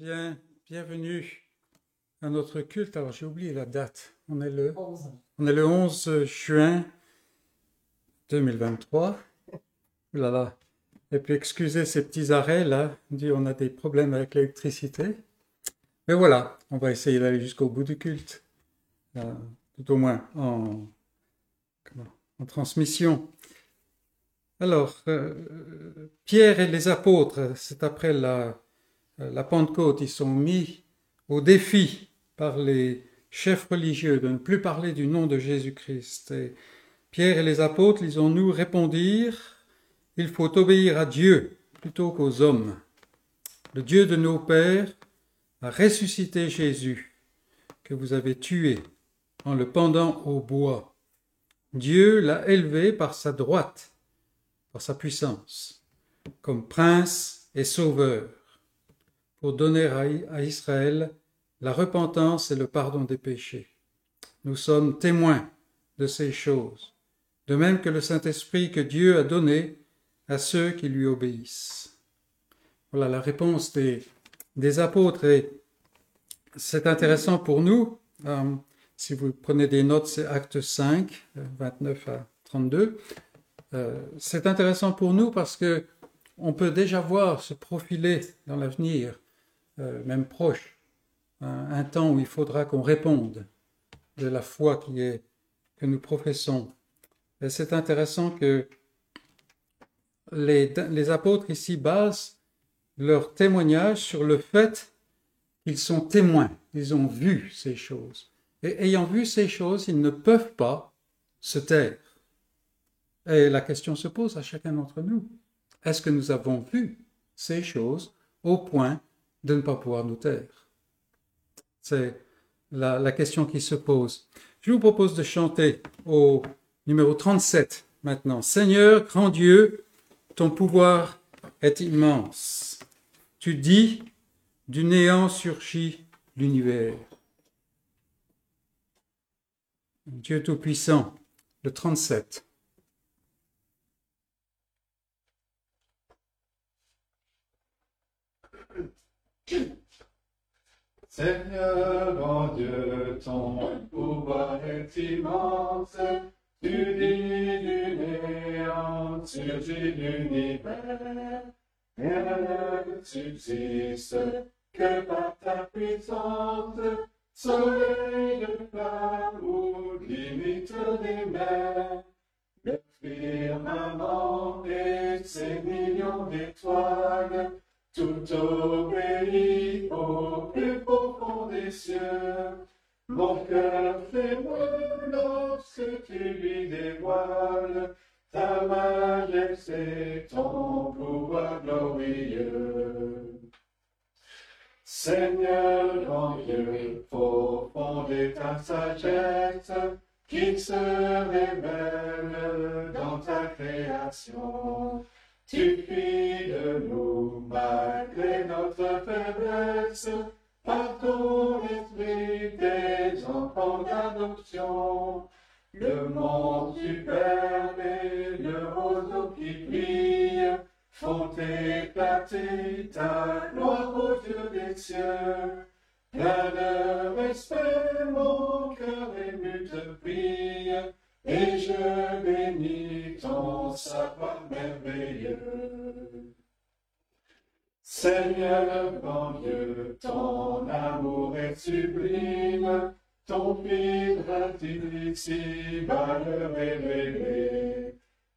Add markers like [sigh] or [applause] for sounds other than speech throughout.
Bien, bienvenue à notre culte. Alors j'ai oublié la date. On est le 11, on est le 11 juin 2023. Là, là. Et puis excusez ces petits arrêts là. On a des problèmes avec l'électricité. Mais voilà, on va essayer d'aller jusqu'au bout du culte. Euh, tout au moins en, en transmission. Alors, euh, Pierre et les apôtres, c'est après la la Pentecôte, ils sont mis au défi par les chefs religieux de ne plus parler du nom de Jésus-Christ. Pierre et les apôtres, ils ont nous répondirent, il faut obéir à Dieu plutôt qu'aux hommes. Le Dieu de nos pères a ressuscité Jésus, que vous avez tué en le pendant au bois. Dieu l'a élevé par sa droite, par sa puissance, comme prince et sauveur pour donner à Israël la repentance et le pardon des péchés. Nous sommes témoins de ces choses, de même que le Saint-Esprit que Dieu a donné à ceux qui lui obéissent. Voilà la réponse des, des apôtres et c'est intéressant pour nous. Euh, si vous prenez des notes, c'est acte 5, 29 à 32. Euh, c'est intéressant pour nous parce que on peut déjà voir se profiler dans l'avenir euh, même proche, un, temps où il faudra qu'on réponde de la foi qui est, que nous professons. Et c'est intéressant que les, les apôtres ici basent leur témoignage sur le fait qu'ils sont témoins, ils ont vu ces choses. Et ayant vu ces choses, ils ne peuvent pas se taire. Et la question se pose à chacun d'entre nous. Est-ce que nous avons vu ces choses au point de ne pas pouvoir nous taire. C'est la, question qui se pose. Je vous propose de chanter au numéro 37 maintenant. Seigneur, grand Dieu, ton pouvoir est immense. Tu dis, du néant surgit l'univers. Dieu Tout-Puissant, le 37. Seigneur, grand Dieu, ton pouvoir est immense. Tu dis du néant, surgit l'univers. Rien ne subsiste que par ta puissance. Soleil de flamme limite des mers. Le firmament et ses millions d'étoiles tout obéit au plus profond des cieux. Mon cœur frémit lorsque tu lui dévoiles ta majesté, ton pouvoir glorieux. Seigneur grand Dieu, profond ta sagesse, qui se révèle dans ta création. Tu fis de nous, malgré notre faiblesse, par ton esprit des enfants d'adoption. Le monde superbe et le roseau qui brille font éclater ta gloire aux yeux des cieux. Plein de respect, mon cœur ému te prie, et je bénis ton savoir merveilleux. Seigneur grand Dieu, ton amour est sublime, ton indicible à le révéler.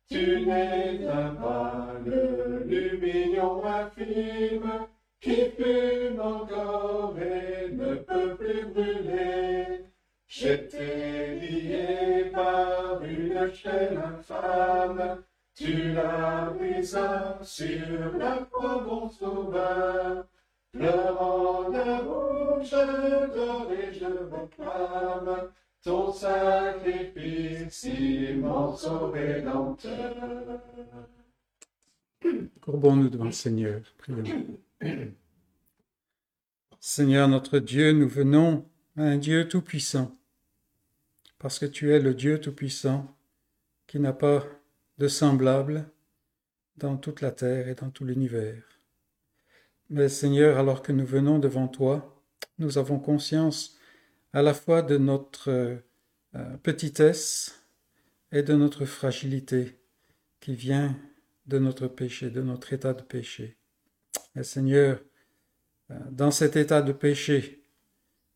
Tu n'éteins pas le lumignon infime qui fume encore et ne peut plus brûler. J'étais lié par une chaîne infâme, tu l'as brisé sur la mon sauveur. Pleurant d'amour, je dors et je réclame ton sacrifice, immense rédempteur. Courbons-nous devant le Seigneur, prions. Seigneur notre Dieu, nous venons à un Dieu tout-puissant parce que tu es le Dieu Tout-Puissant qui n'a pas de semblable dans toute la terre et dans tout l'univers. Mais Seigneur, alors que nous venons devant toi, nous avons conscience à la fois de notre euh, petitesse et de notre fragilité qui vient de notre péché, de notre état de péché. Et Seigneur, euh, dans cet état de péché,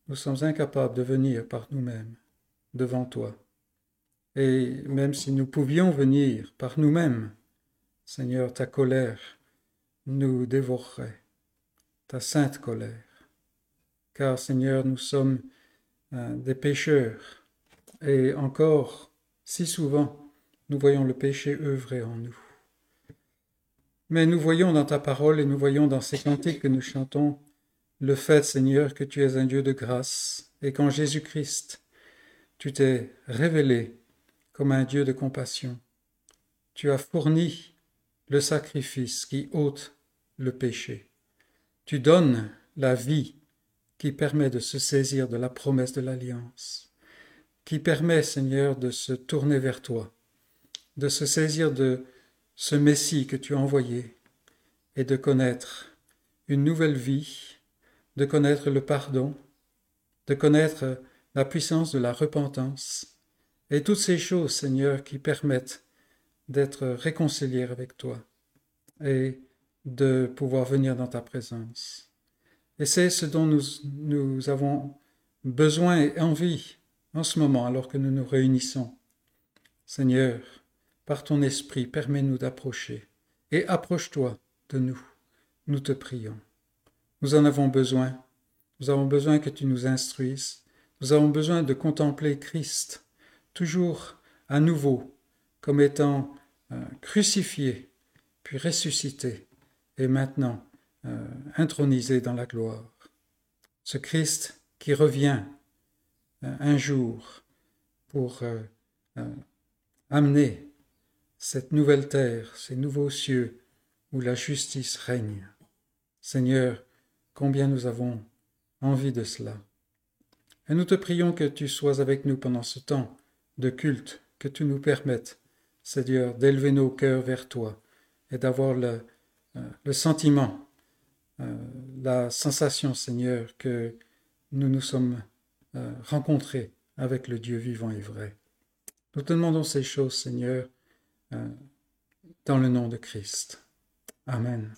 nous sommes incapables de venir par nous-mêmes devant toi. Et même si nous pouvions venir par nous-mêmes, Seigneur, ta colère nous dévorerait, ta sainte colère. Car, Seigneur, nous sommes euh, des pécheurs, et encore, si souvent, nous voyons le péché œuvrer en nous. Mais nous voyons dans ta parole et nous voyons dans ces cantiques que nous chantons le fait, Seigneur, que tu es un Dieu de grâce et qu'en Jésus-Christ, tu t'es révélé comme un Dieu de compassion. Tu as fourni le sacrifice qui ôte le péché. Tu donnes la vie qui permet de se saisir de la promesse de l'alliance, qui permet, Seigneur, de se tourner vers toi, de se saisir de ce Messie que tu as envoyé et de connaître une nouvelle vie de connaître le pardon, de connaître la puissance de la repentance, et toutes ces choses, Seigneur, qui permettent d'être réconciliés avec toi et de pouvoir venir dans ta présence. Et c'est ce dont nous, nous avons besoin et envie en ce moment alors que nous nous réunissons. Seigneur, par ton esprit, permets-nous d'approcher et approche-toi de nous. Nous te prions. Nous en avons besoin. Nous avons besoin que tu nous instruises. Nous avons besoin de contempler Christ, toujours à nouveau, comme étant euh, crucifié, puis ressuscité, et maintenant euh, intronisé dans la gloire. Ce Christ qui revient euh, un jour pour amener cette nouvelle terre, ces nouveaux cieux où la justice règne. Seigneur, Combien nous avons envie de cela. Et nous te prions que tu sois avec nous pendant ce temps de culte, que tu nous permettes, Seigneur, d'élever nos cœurs vers toi et d'avoir le, euh, sentiment, euh, la sensation, Seigneur, que nous nous sommes euh, rencontrés avec le Dieu vivant et vrai. Nous te demandons ces choses, Seigneur, dans le nom de Christ. Amen.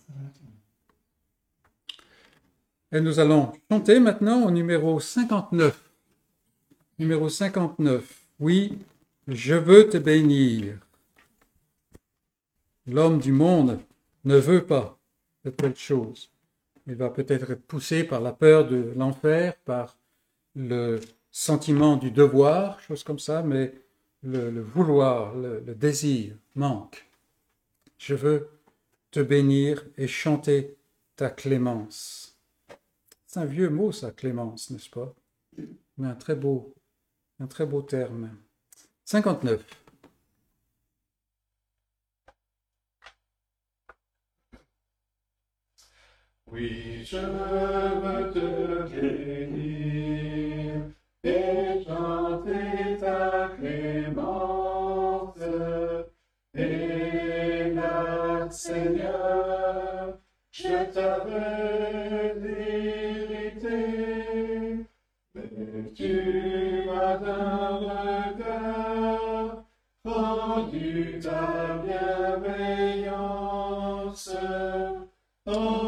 Et nous allons chanter maintenant au numéro 59. Numéro 59. Oui, je veux te bénir. L'homme du monde ne veut pas de telles choses. Il va peut-être être poussé par la peur de l'enfer, par le sentiment du devoir, choses comme ça, mais le, vouloir, le désir manque. Je veux te bénir et chanter ta clémence. C'est un vieux mot, ça, clémence, n'est-ce pas? Mais un très beau, un très beau terme. 59. Oui, je veux te bénir et chanter ta clémence. Et là, Seigneur, je t'avais tu m'as d'un regard rendu ta bienveillance. En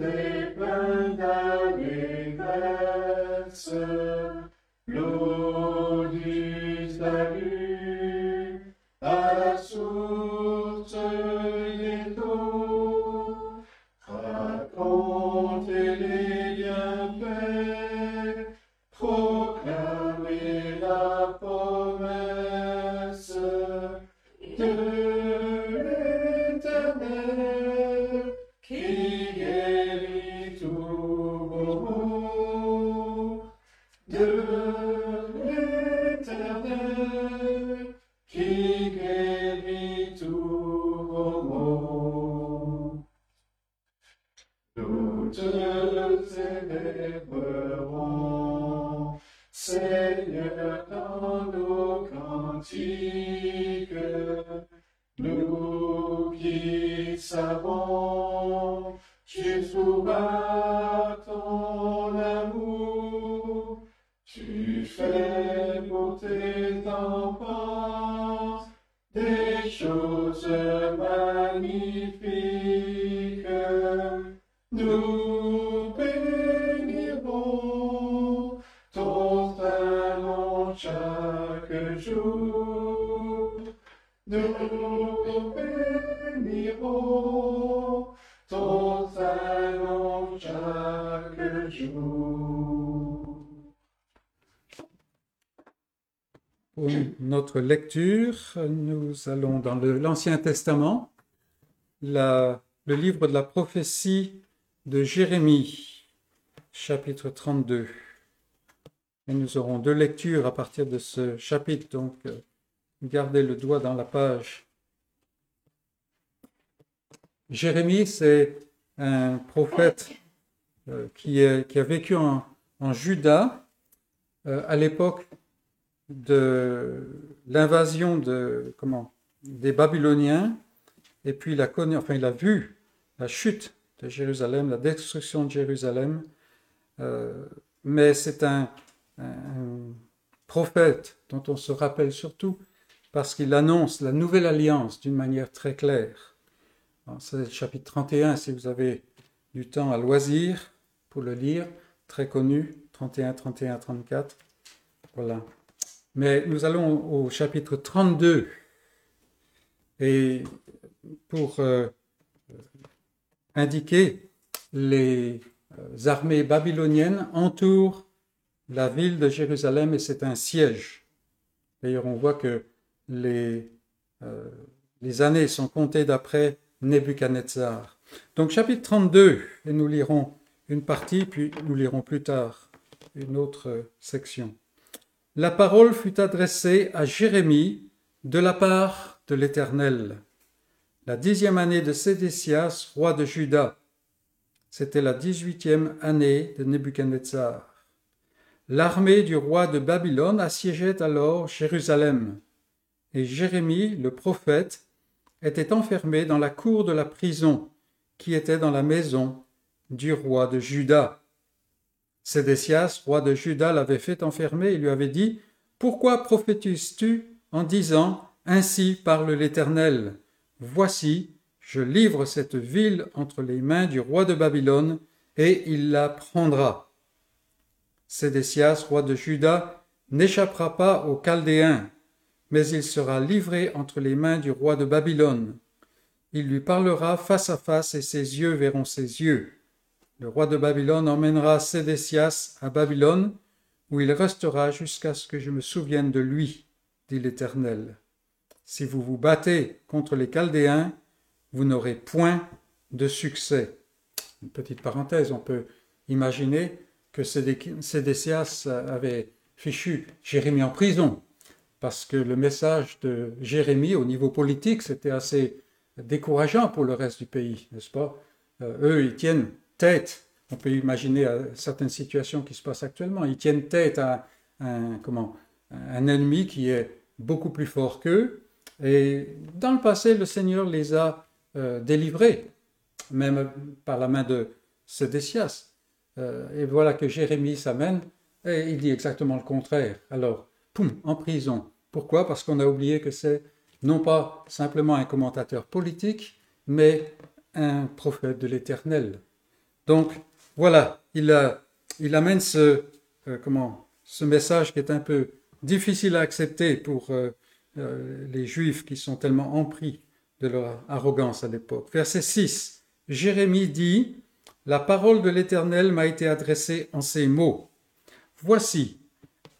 Amen. Nous allons dans l'Ancien Testament, le livre de la prophétie de Jérémie, chapitre 32. Et nous aurons deux lectures à partir de ce chapitre, donc gardez le doigt dans la page. Jérémie, c'est un prophète euh, qui, est- qui a vécu en, en Juda euh, à l'époque de l'invasion de comment des Babyloniens et puis il a connu enfin vu la chute de Jérusalem la destruction de Jérusalem Euh, mais c'est un, un prophète dont on se rappelle surtout parce qu'il annonce la nouvelle alliance d'une manière très claire. C'est le chapitre 31 si vous avez du temps à loisir pour le lire très connu 31 31 34 voilà mais nous allons au chapitre 32. Et pour euh, indiquer les euh, armées babyloniennes entourent la ville de Jérusalem et c'est un siège. D'ailleurs, on voit que les, euh, les années sont comptées d'après Nebuchadnezzar. Donc chapitre 32, et nous lirons une partie, puis nous lirons plus tard une autre section. La parole fut adressée à Jérémie de la part de l'Éternel. La dixième année de Sédécias, roi de Juda. C'était la dix-huitième année de Nebuchadnezzar. L'armée du roi de Babylone assiégeait alors Jérusalem. Et Jérémie, le prophète, était enfermé dans la cour de la prison qui était dans la maison du roi de Juda. Sédécias, roi de Juda, l'avait fait enfermer et lui avait dit Pourquoi prophétises-tu en disant Ainsi parle l'Éternel Voici, je livre cette ville entre les mains du roi de Babylone, et il la prendra. Sédécias, roi de Juda, n'échappera pas aux Chaldéens, mais il sera livré entre les mains du roi de Babylone. Il lui parlera face à face et ses yeux verront ses yeux. Le roi de Babylone emmènera Sédécias à Babylone, où il restera jusqu'à ce que je me souvienne de lui, dit l'Éternel. Si vous vous battez contre les Chaldéens, vous n'aurez point de succès. Une petite parenthèse, on peut imaginer que Sédécias avait fichu Jérémie en prison, parce que le message de Jérémie au niveau politique, c'était assez décourageant pour le reste du pays, n'est-ce pas? Euh, Eux, ils tiennent tête, on peut imaginer euh, certaines situations qui se passent actuellement, ils tiennent tête à un, comment, un ennemi qui est beaucoup plus fort qu'eux, et dans le passé, le Seigneur les a euh, délivrés, même par la main de Sédécias. Euh, et voilà que Jérémie s'amène, et il dit exactement le contraire. Alors, poum, en prison. Pourquoi? Parce qu'on a oublié que c'est non pas simplement un commentateur politique, mais un prophète de l'Éternel. Donc voilà, il, amène ce, euh, ce message qui est un peu difficile à accepter pour euh, euh, les Juifs qui sont tellement empris de leur arrogance à l'époque. Verset 6. Jérémie dit, La parole de l'Éternel m'a été adressée en ces mots. Voici,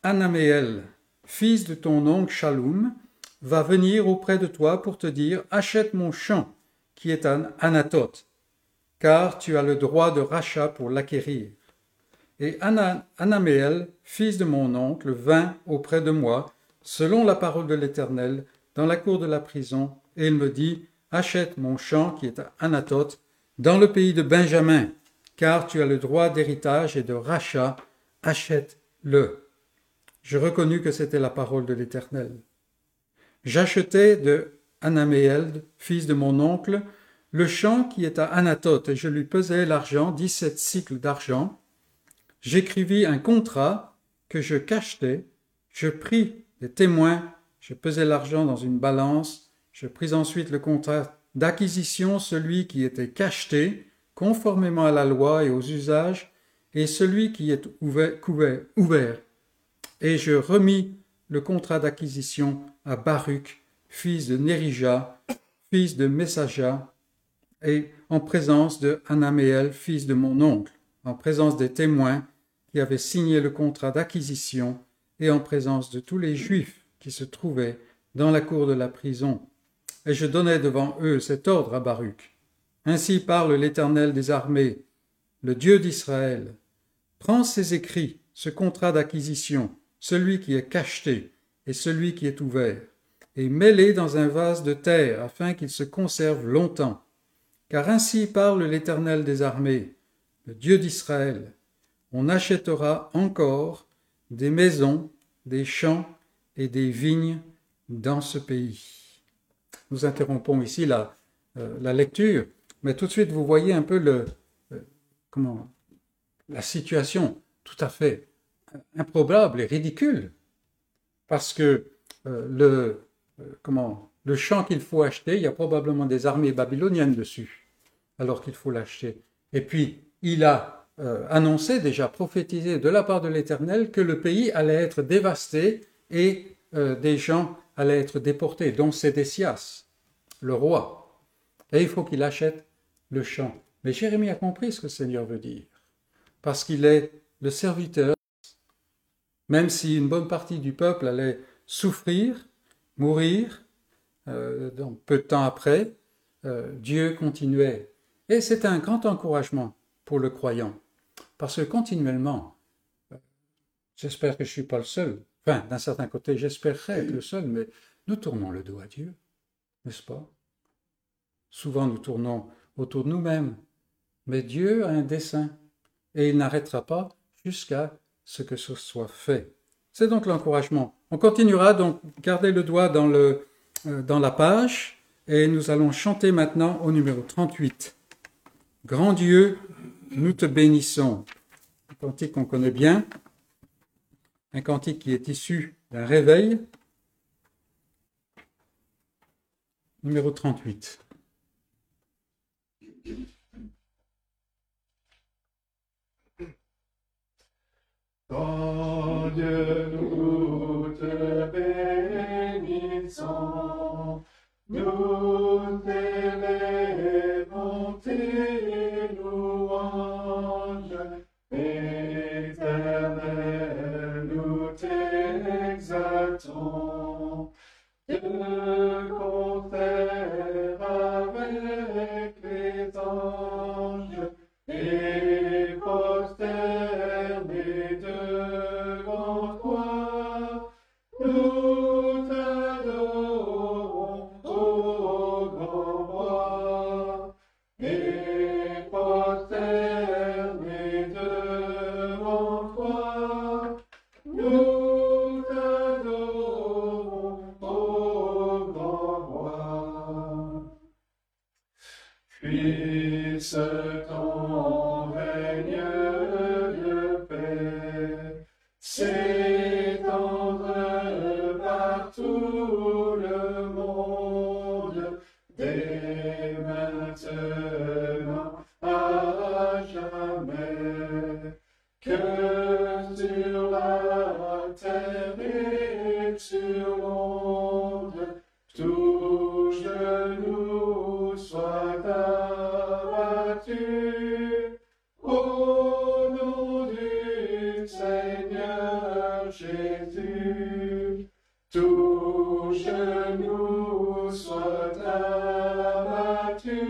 Anaméel, fils de ton oncle Shalom, va venir auprès de toi pour te dire, achète mon champ qui est un Anatote, car tu as le droit de rachat pour l'acquérir. Et Anaméel, fils de mon oncle, vint auprès de moi, selon la parole de l'Éternel, dans la cour de la prison, et il me dit, achète mon champ qui est à Anatote, dans le pays de Benjamin, car tu as le droit d'héritage et de rachat, achète-le. Je reconnus que c'était la parole de l'Éternel. J'achetai de Anaméel, fils de mon oncle, le champ qui est à Anatote, et je lui pesai l'argent, dix-sept cycles d'argent. J'écrivis un contrat que je cachetais, je pris des témoins, je pesai l'argent dans une balance, je pris ensuite le contrat d'acquisition, celui qui était cacheté, conformément à la loi et aux usages, et celui qui est ouvert, ouvert. Et je remis le contrat d'acquisition à Baruch, fils de Nérija, fils de Messaja, et en présence de Anaméel, fils de mon oncle, en présence des témoins qui avaient signé le contrat d'acquisition, et en présence de tous les Juifs qui se trouvaient dans la cour de la prison. Et je donnai devant eux cet ordre à Baruch. Ainsi parle l'Éternel des armées, le Dieu d'Israël. Prends ces écrits, ce contrat d'acquisition, celui qui est cacheté et celui qui est ouvert, et mets-les dans un vase de terre afin qu'il se conserve longtemps. Car ainsi parle l'Éternel des armées, le Dieu d'Israël. On achètera encore des maisons, des champs et des vignes dans ce pays. Nous interrompons ici la, euh, lecture, mais tout de suite vous voyez un peu euh, la situation tout à fait improbable et ridicule, parce que euh, le, comment, le champ qu'il faut acheter, il y a probablement des armées babyloniennes dessus, alors qu'il faut l'acheter. Et puis, il a euh, annoncé, déjà prophétisé de la part de l'Éternel que le pays allait être dévasté et euh, des gens allaient être déportés, dont Sédécias, le roi. Et il faut qu'il achète le champ. Mais Jérémie a compris ce que le Seigneur veut dire, parce qu'il est le serviteur, même si une bonne partie du peuple allait souffrir, mourir, euh, peu de temps après, Dieu continuait. Et c'est un grand encouragement pour le croyant. Parce que continuellement, j'espère que je ne suis pas le seul, enfin, d'un certain côté, j'espérerais être le seul, mais nous tournons le dos à Dieu, n'est-ce pas? Souvent, nous tournons autour de nous-mêmes, mais Dieu a un dessein, et il n'arrêtera pas jusqu'à ce que ce soit fait. C'est donc l'encouragement. On continuera donc, gardez le doigt dans, le, euh, dans la page, et nous allons chanter maintenant au numéro 38. Grand Dieu, nous te bénissons. Un cantique qu'on connaît bien, un cantique qui est issu d'un réveil. Numéro 38. Oh Dieu, nous te nous éternel, nous de concert jour soit abattu.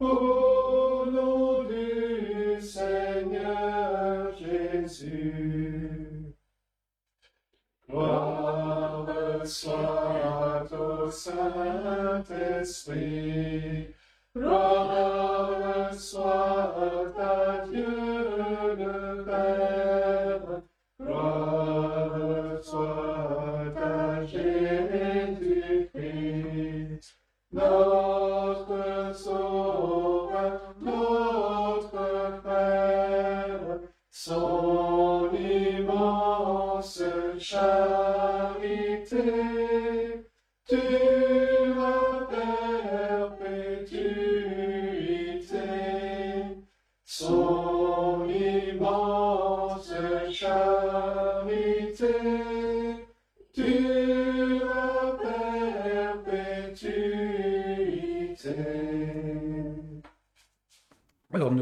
Au nom du Seigneur Jésus. Gloire soit au Saint-Esprit. Gloire soit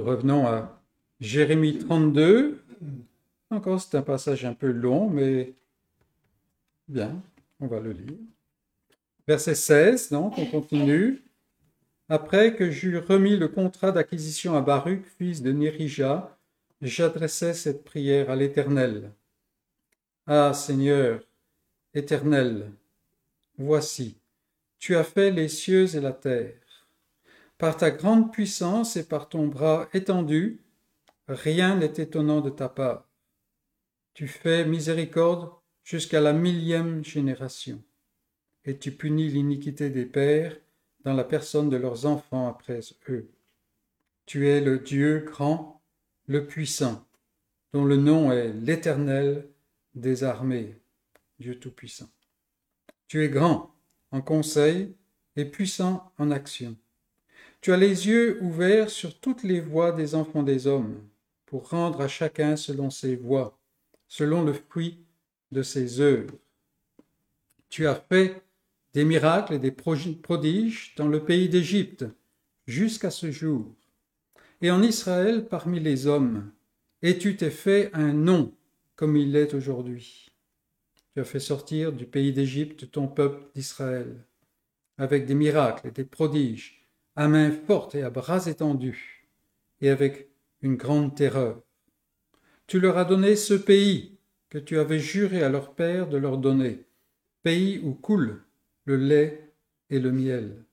revenons à Jérémie 32. Encore, c'est un passage un peu long, mais bien, on va le lire. Verset 16, donc, on continue. Après que j'eus remis le contrat d'acquisition à Baruch, fils de Nérija, j'adressai cette prière à l'Éternel. Ah Seigneur, Éternel, voici, tu as fait les cieux et la terre. Par ta grande puissance et par ton bras étendu, rien n'est étonnant de ta part. Tu fais miséricorde jusqu'à la millième génération, et tu punis l'iniquité des pères dans la personne de leurs enfants après eux. Tu es le Dieu grand, le puissant, dont le nom est l'Éternel des armées, Dieu Tout-Puissant. Tu es grand en conseil et puissant en action. Tu as les yeux ouverts sur toutes les voies des enfants des hommes, pour rendre à chacun selon ses voies, selon le fruit de ses œuvres. Tu as fait des miracles et des prodiges dans le pays d'Égypte jusqu'à ce jour, et en Israël parmi les hommes, et tu t'es fait un nom comme il est aujourd'hui. Tu as fait sortir du pays d'Égypte ton peuple d'Israël, avec des miracles et des prodiges, à main forte et à bras étendus, et avec une grande terreur. Tu leur as donné ce pays que tu avais juré à leur père de leur donner, pays où coule le lait et le miel.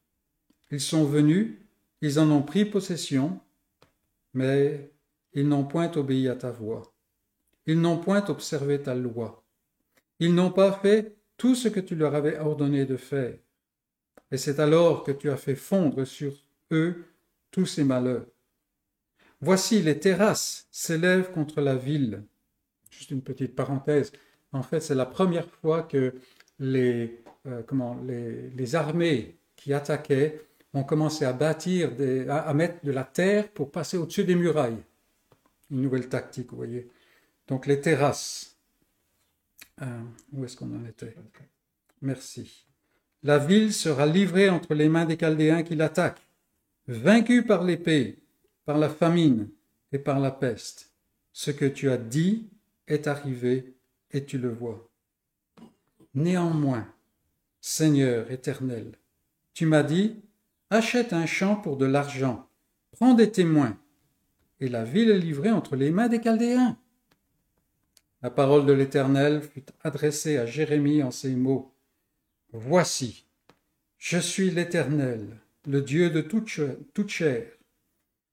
Ils sont venus, ils en ont pris possession, mais ils n'ont point obéi à ta voix. Ils n'ont point observé ta loi. Ils n'ont pas fait tout ce que tu leur avais ordonné de faire. Et c'est alors que tu as fait fondre sur eux tous ces malheurs. Voici les terrasses s'élèvent contre la ville. Juste une petite parenthèse. En fait, c'est la première fois que les, euh, comment, les, les, armées qui attaquaient ont commencé à bâtir, des, à, à, mettre de la terre pour passer au-dessus des murailles. Une nouvelle tactique, vous voyez. Donc les terrasses. Euh, où est-ce qu'on en était? Merci. La ville sera livrée entre les mains des Chaldéens qui l'attaquent, vaincue par l'épée, par la famine et par la peste. Ce que tu as dit est arrivé et tu le vois. Néanmoins, Seigneur éternel, tu m'as dit, achète un champ pour de l'argent, prends des témoins, et la ville est livrée entre les mains des Chaldéens. La parole de l'Éternel fut adressée à Jérémie en ces mots. Voici, je suis l'Éternel, le Dieu de toute, chair.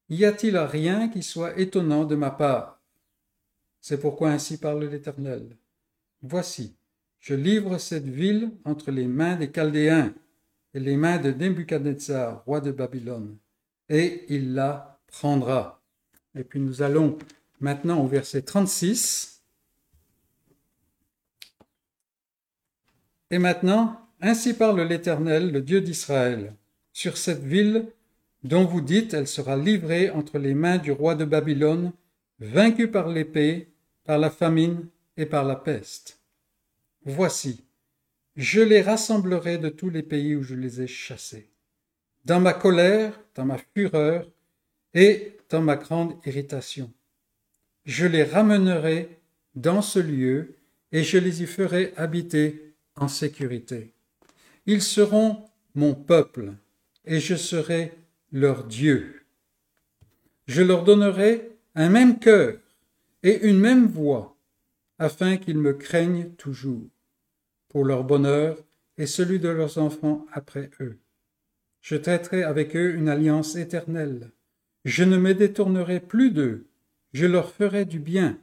Y a-t-il rien qui soit étonnant de ma part? C'est pourquoi ainsi parle l'Éternel. Voici, je livre cette ville entre les mains des Chaldéens et les mains de Nebuchadnezzar, roi de Babylone, et il la prendra. Et puis nous allons maintenant au verset 36. Et maintenant, ainsi parle l'Éternel, le Dieu d'Israël, sur cette ville dont vous dites elle sera livrée entre les mains du roi de Babylone, vaincue par l'épée, par la famine et par la peste. Voici, je les rassemblerai de tous les pays où je les ai chassés, dans ma colère, dans ma fureur et dans ma grande irritation. Je les ramènerai dans ce lieu et je les y ferai habiter en sécurité. Ils seront mon peuple et je serai leur Dieu. Je leur donnerai un même cœur et une même voix, afin qu'ils me craignent toujours. Pour leur bonheur, et celui de leurs enfants après eux. Je traiterai avec eux une alliance éternelle. Je ne me détournerai plus d'eux, je leur ferai du bien,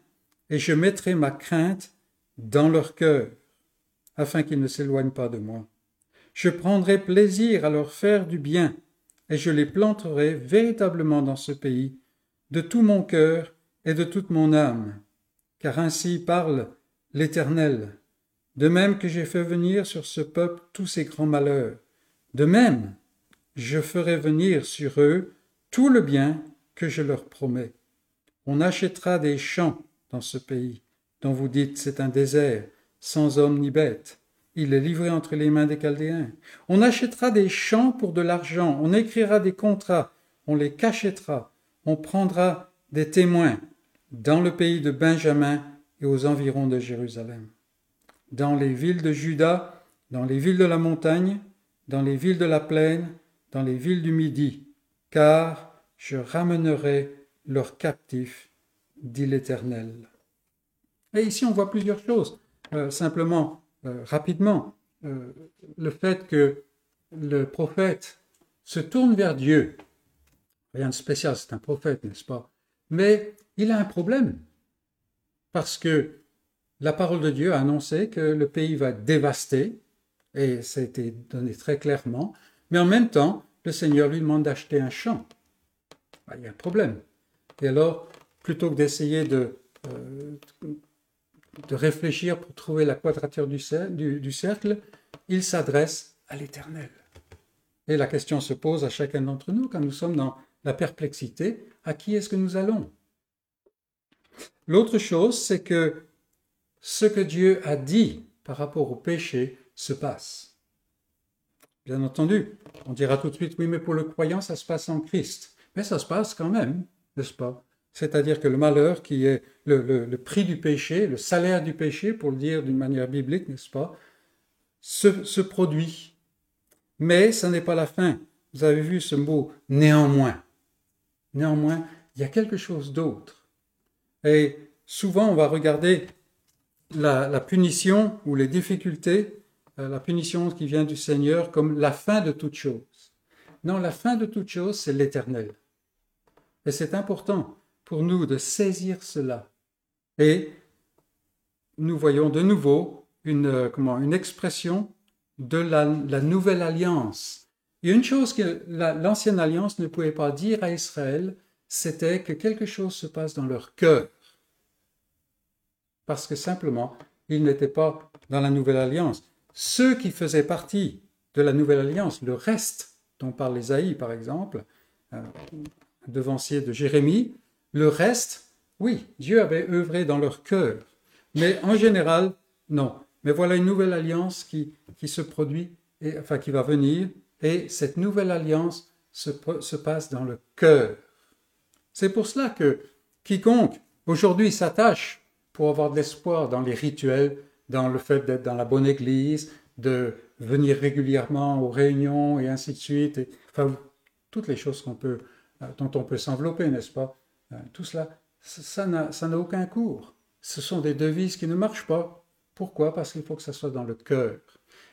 et je mettrai ma crainte dans leur cœur, afin qu'ils ne s'éloignent pas de moi. Je prendrai plaisir à leur faire du bien, et je les planterai véritablement dans ce pays, de tout mon cœur et de toute mon âme. Car ainsi parle l'Éternel. De même que j'ai fait venir sur ce peuple tous ces grands malheurs, de même je ferai venir sur eux tout le bien que je leur promets. On achètera des champs dans ce pays, dont vous dites c'est un désert, sans homme ni bête. Il est livré entre les mains des Chaldéens. On achètera des champs pour de l'argent, on écrira des contrats, on les cachètera, on prendra des témoins dans le pays de Benjamin et aux environs de Jérusalem. Dans les villes de Juda, dans les villes de la montagne, dans les villes de la plaine, dans les villes du Midi, car je ramènerai leurs captifs, dit l'Éternel. Et ici, on voit plusieurs choses. Euh, simplement, euh, rapidement, euh, le fait que le prophète se tourne vers Dieu. Rien de spécial, c'est un prophète, n'est-ce pas? Mais il a un problème. Parce que la parole de Dieu a annoncé que le pays va dévasté, et ça a été donné très clairement, mais en même temps, le Seigneur lui demande d'acheter un champ. il y a un problème. Et alors, plutôt que d'essayer de, euh, de réfléchir pour trouver la quadrature du, cercle, il s'adresse à l'Éternel. Et la question se pose à chacun d'entre nous quand nous sommes dans la perplexité, à qui est-ce que nous allons? L'autre chose, c'est que ce que Dieu a dit par rapport au péché se passe. Bien entendu, on dira tout de suite, oui, mais pour le croyant, ça se passe en Christ. Mais ça se passe quand même, n'est-ce pas? C'est-à-dire que le malheur, qui est le, prix du péché, le salaire du péché, pour le dire d'une manière biblique, n'est-ce pas, se, produit. Mais ça n'est pas la fin. Vous avez vu ce mot néanmoins. Néanmoins, il y a quelque chose d'autre. Et souvent, on va regarder la, punition ou les difficultés, euh, la punition qui vient du Seigneur comme la fin de toute chose. Non, la fin de toute chose, c'est l'éternel. Et c'est important pour nous de saisir cela. Et nous voyons de nouveau une, euh, comment, une expression de la, nouvelle alliance. A une chose que l'ancienne alliance ne pouvait pas dire à Israël, c'était que quelque chose se passe dans leur cœur parce que simplement, ils n'étaient pas dans la nouvelle alliance. Ceux qui faisaient partie de la nouvelle alliance, le reste dont parle Ésaïe par exemple, euh, devancier de Jérémie, le reste, oui, Dieu avait œuvré dans leur cœur, mais en général, non. Mais voilà une nouvelle alliance qui, qui se produit, et, enfin qui va venir, et cette nouvelle alliance se, se passe dans le cœur. C'est pour cela que quiconque aujourd'hui s'attache pour avoir de l'espoir dans les rituels, dans le fait d'être dans la bonne église, de venir régulièrement aux réunions et ainsi de suite. Enfin, toutes les choses peut, euh, dont on peut s'envelopper, n'est-ce pas? Tout cela, ça n'a aucun cours. Ce sont des devises qui ne marchent pas. Pourquoi? Parce qu'il faut que ça soit dans le cœur.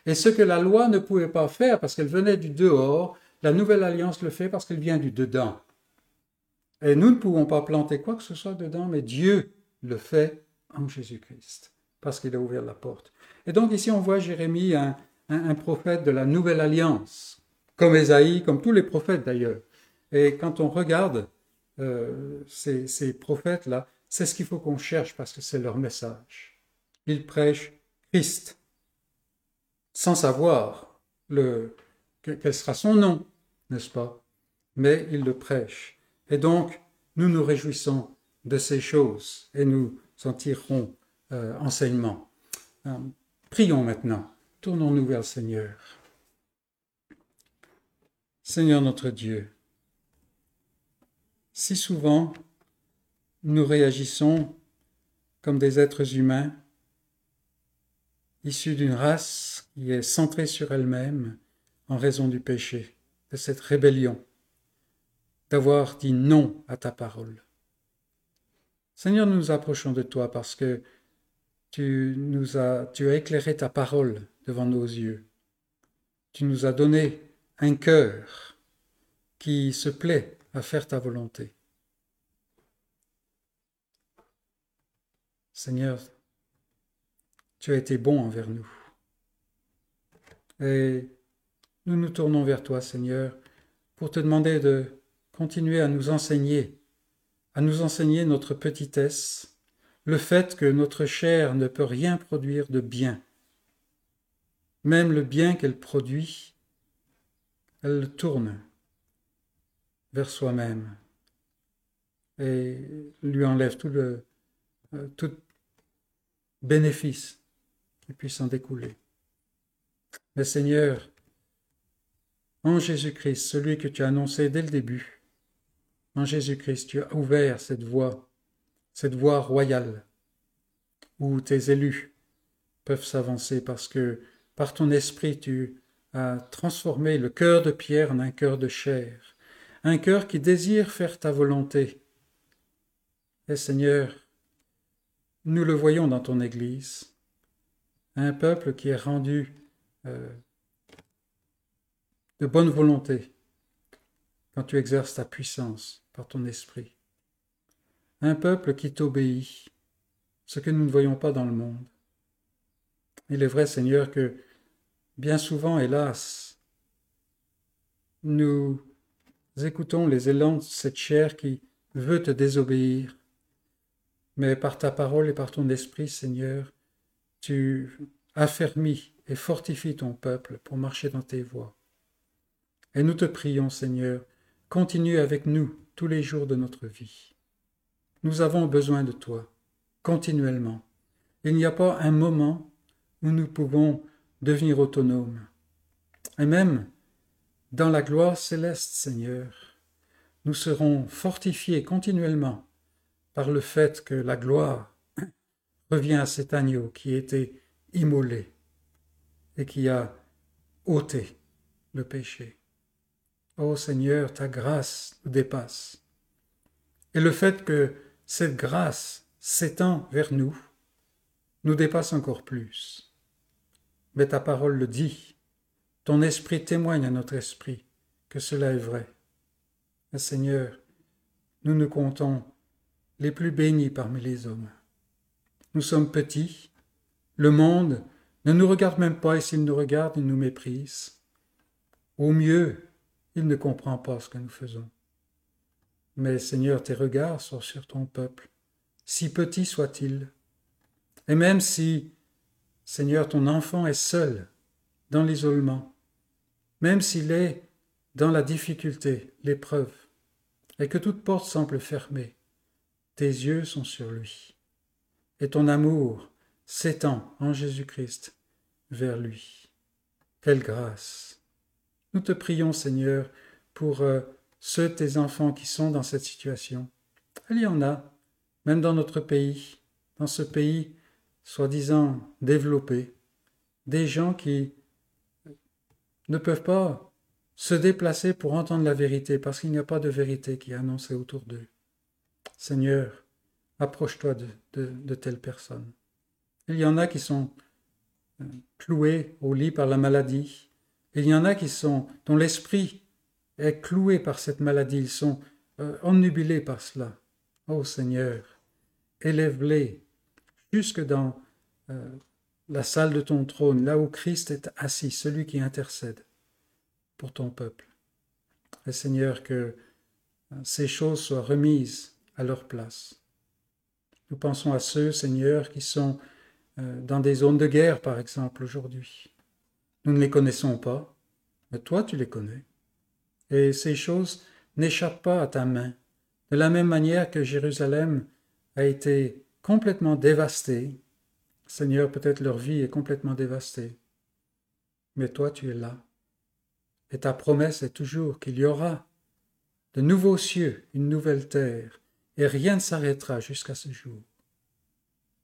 Et ce que la loi ne pouvait pas faire parce qu'elle venait du dehors, la nouvelle alliance le fait parce qu'elle vient du dedans. Et nous ne pouvons pas planter quoi que ce soit dedans, mais Dieu le fait en Jésus-Christ, parce qu'il a ouvert la porte. Et donc ici on voit Jérémie, un, un, prophète de la nouvelle alliance, comme Ésaïe, comme tous les prophètes d'ailleurs. Et quand on regarde euh, ces, prophètes-là, c'est ce qu'il faut qu'on cherche parce que c'est leur message. Ils prêchent Christ, sans savoir le, quel sera son nom, n'est-ce pas? Mais ils le prêchent. Et donc, nous nous réjouissons de ces choses et nous s'en tireront euh, enseignement. Euh, prions maintenant. Tournons-nous vers le Seigneur. Seigneur notre Dieu, si souvent nous réagissons comme des êtres humains issus d'une race qui est centrée sur elle-même en raison du péché, de cette rébellion, d'avoir dit non à ta parole. Seigneur, nous nous approchons de toi parce que tu nous as, tu as éclairé ta parole devant nos yeux. tu nous as donné un cœur qui se plaît à faire ta volonté. Seigneur, tu as été bon envers nous. Et nous nous tournons vers toi, Seigneur, pour te demander de continuer à nous enseigner, à nous enseigner notre petitesse, le fait que notre chair ne peut rien produire de bien. Même le bien qu'elle produit, elle le tourne vers soi-même et lui enlève euh, tout bénéfice qui puisse en découler. Mais Seigneur, en Jésus-Christ, celui que tu as annoncé dès le début, en Jésus-Christ, tu as ouvert cette voie, cette voie royale, où tes élus peuvent s'avancer parce que par ton esprit tu as transformé le cœur de pierre en un cœur de chair, un cœur qui désire faire ta volonté. Et Seigneur, nous le voyons dans ton Église, un peuple qui est rendu euh, de bonne volonté quand tu exerces ta puissance par ton esprit. Un peuple qui t'obéit, ce que nous ne voyons pas dans le monde. Il est vrai, Seigneur, que bien souvent, hélas, nous écoutons les élans de cette chair qui veut te désobéir, mais par ta parole et par ton esprit, Seigneur, tu affermis et fortifies ton peuple pour marcher dans tes voies. Et nous te prions, Seigneur, continue avec nous tous les jours de notre vie. Nous avons besoin de toi, continuellement. Il n'y a pas un moment où nous pouvons devenir autonomes. Et même dans la gloire céleste, Seigneur, nous serons fortifiés continuellement par le fait que la gloire revient à cet agneau qui a été immolé et qui a ôté le péché. Ô Seigneur, ta grâce nous dépasse. Et le fait que cette grâce s'étend vers nous nous dépasse encore plus. Mais ta parole le dit, ton esprit témoigne à notre esprit que cela est vrai. Seigneur, nous nous comptons les plus bénis parmi les hommes. Nous sommes petits, le monde ne nous regarde même pas et s'il nous regarde, il nous méprise. Au mieux, il ne comprend pas ce que nous faisons. Mais Seigneur, tes regards sont sur ton peuple, si petit soit-il. Et même si, Seigneur, ton enfant est seul dans l'isolement, même s'il est dans la difficulté, l'épreuve, et que toute porte semble fermée, tes yeux sont sur lui, et ton amour s'étend en Jésus-Christ vers lui. Quelle grâce. Nous te prions, Seigneur, pour euh, ceux tes enfants qui sont dans cette situation. Il y en a, même dans notre pays, dans ce pays soi-disant développé, des gens qui ne peuvent pas se déplacer pour entendre la vérité parce qu'il n'y a pas de vérité qui est annoncée autour d'eux. Seigneur, approche-toi de, telles personnes. Il y en a qui sont euh, cloués au lit par la maladie. Il y en a qui sont, dont l'esprit est cloué par cette maladie. Ils sont euh, omnubilés par cela. Ô Seigneur, élève-les jusque dans euh, la salle de ton trône, là où Christ est assis, celui qui intercède pour ton peuple. Et Seigneur, que ces choses soient remises à leur place. Nous pensons à ceux, Seigneur, qui sont euh, dans des zones de guerre, par exemple, aujourd'hui. Nous ne les connaissons pas, mais toi tu les connais. Et ces choses n'échappent pas à ta main, de la même manière que Jérusalem a été complètement dévastée. Seigneur, peut-être leur vie est complètement dévastée, mais toi tu es là. Et ta promesse est toujours qu'il y aura de nouveaux cieux, une nouvelle terre, et rien ne s'arrêtera jusqu'à ce jour.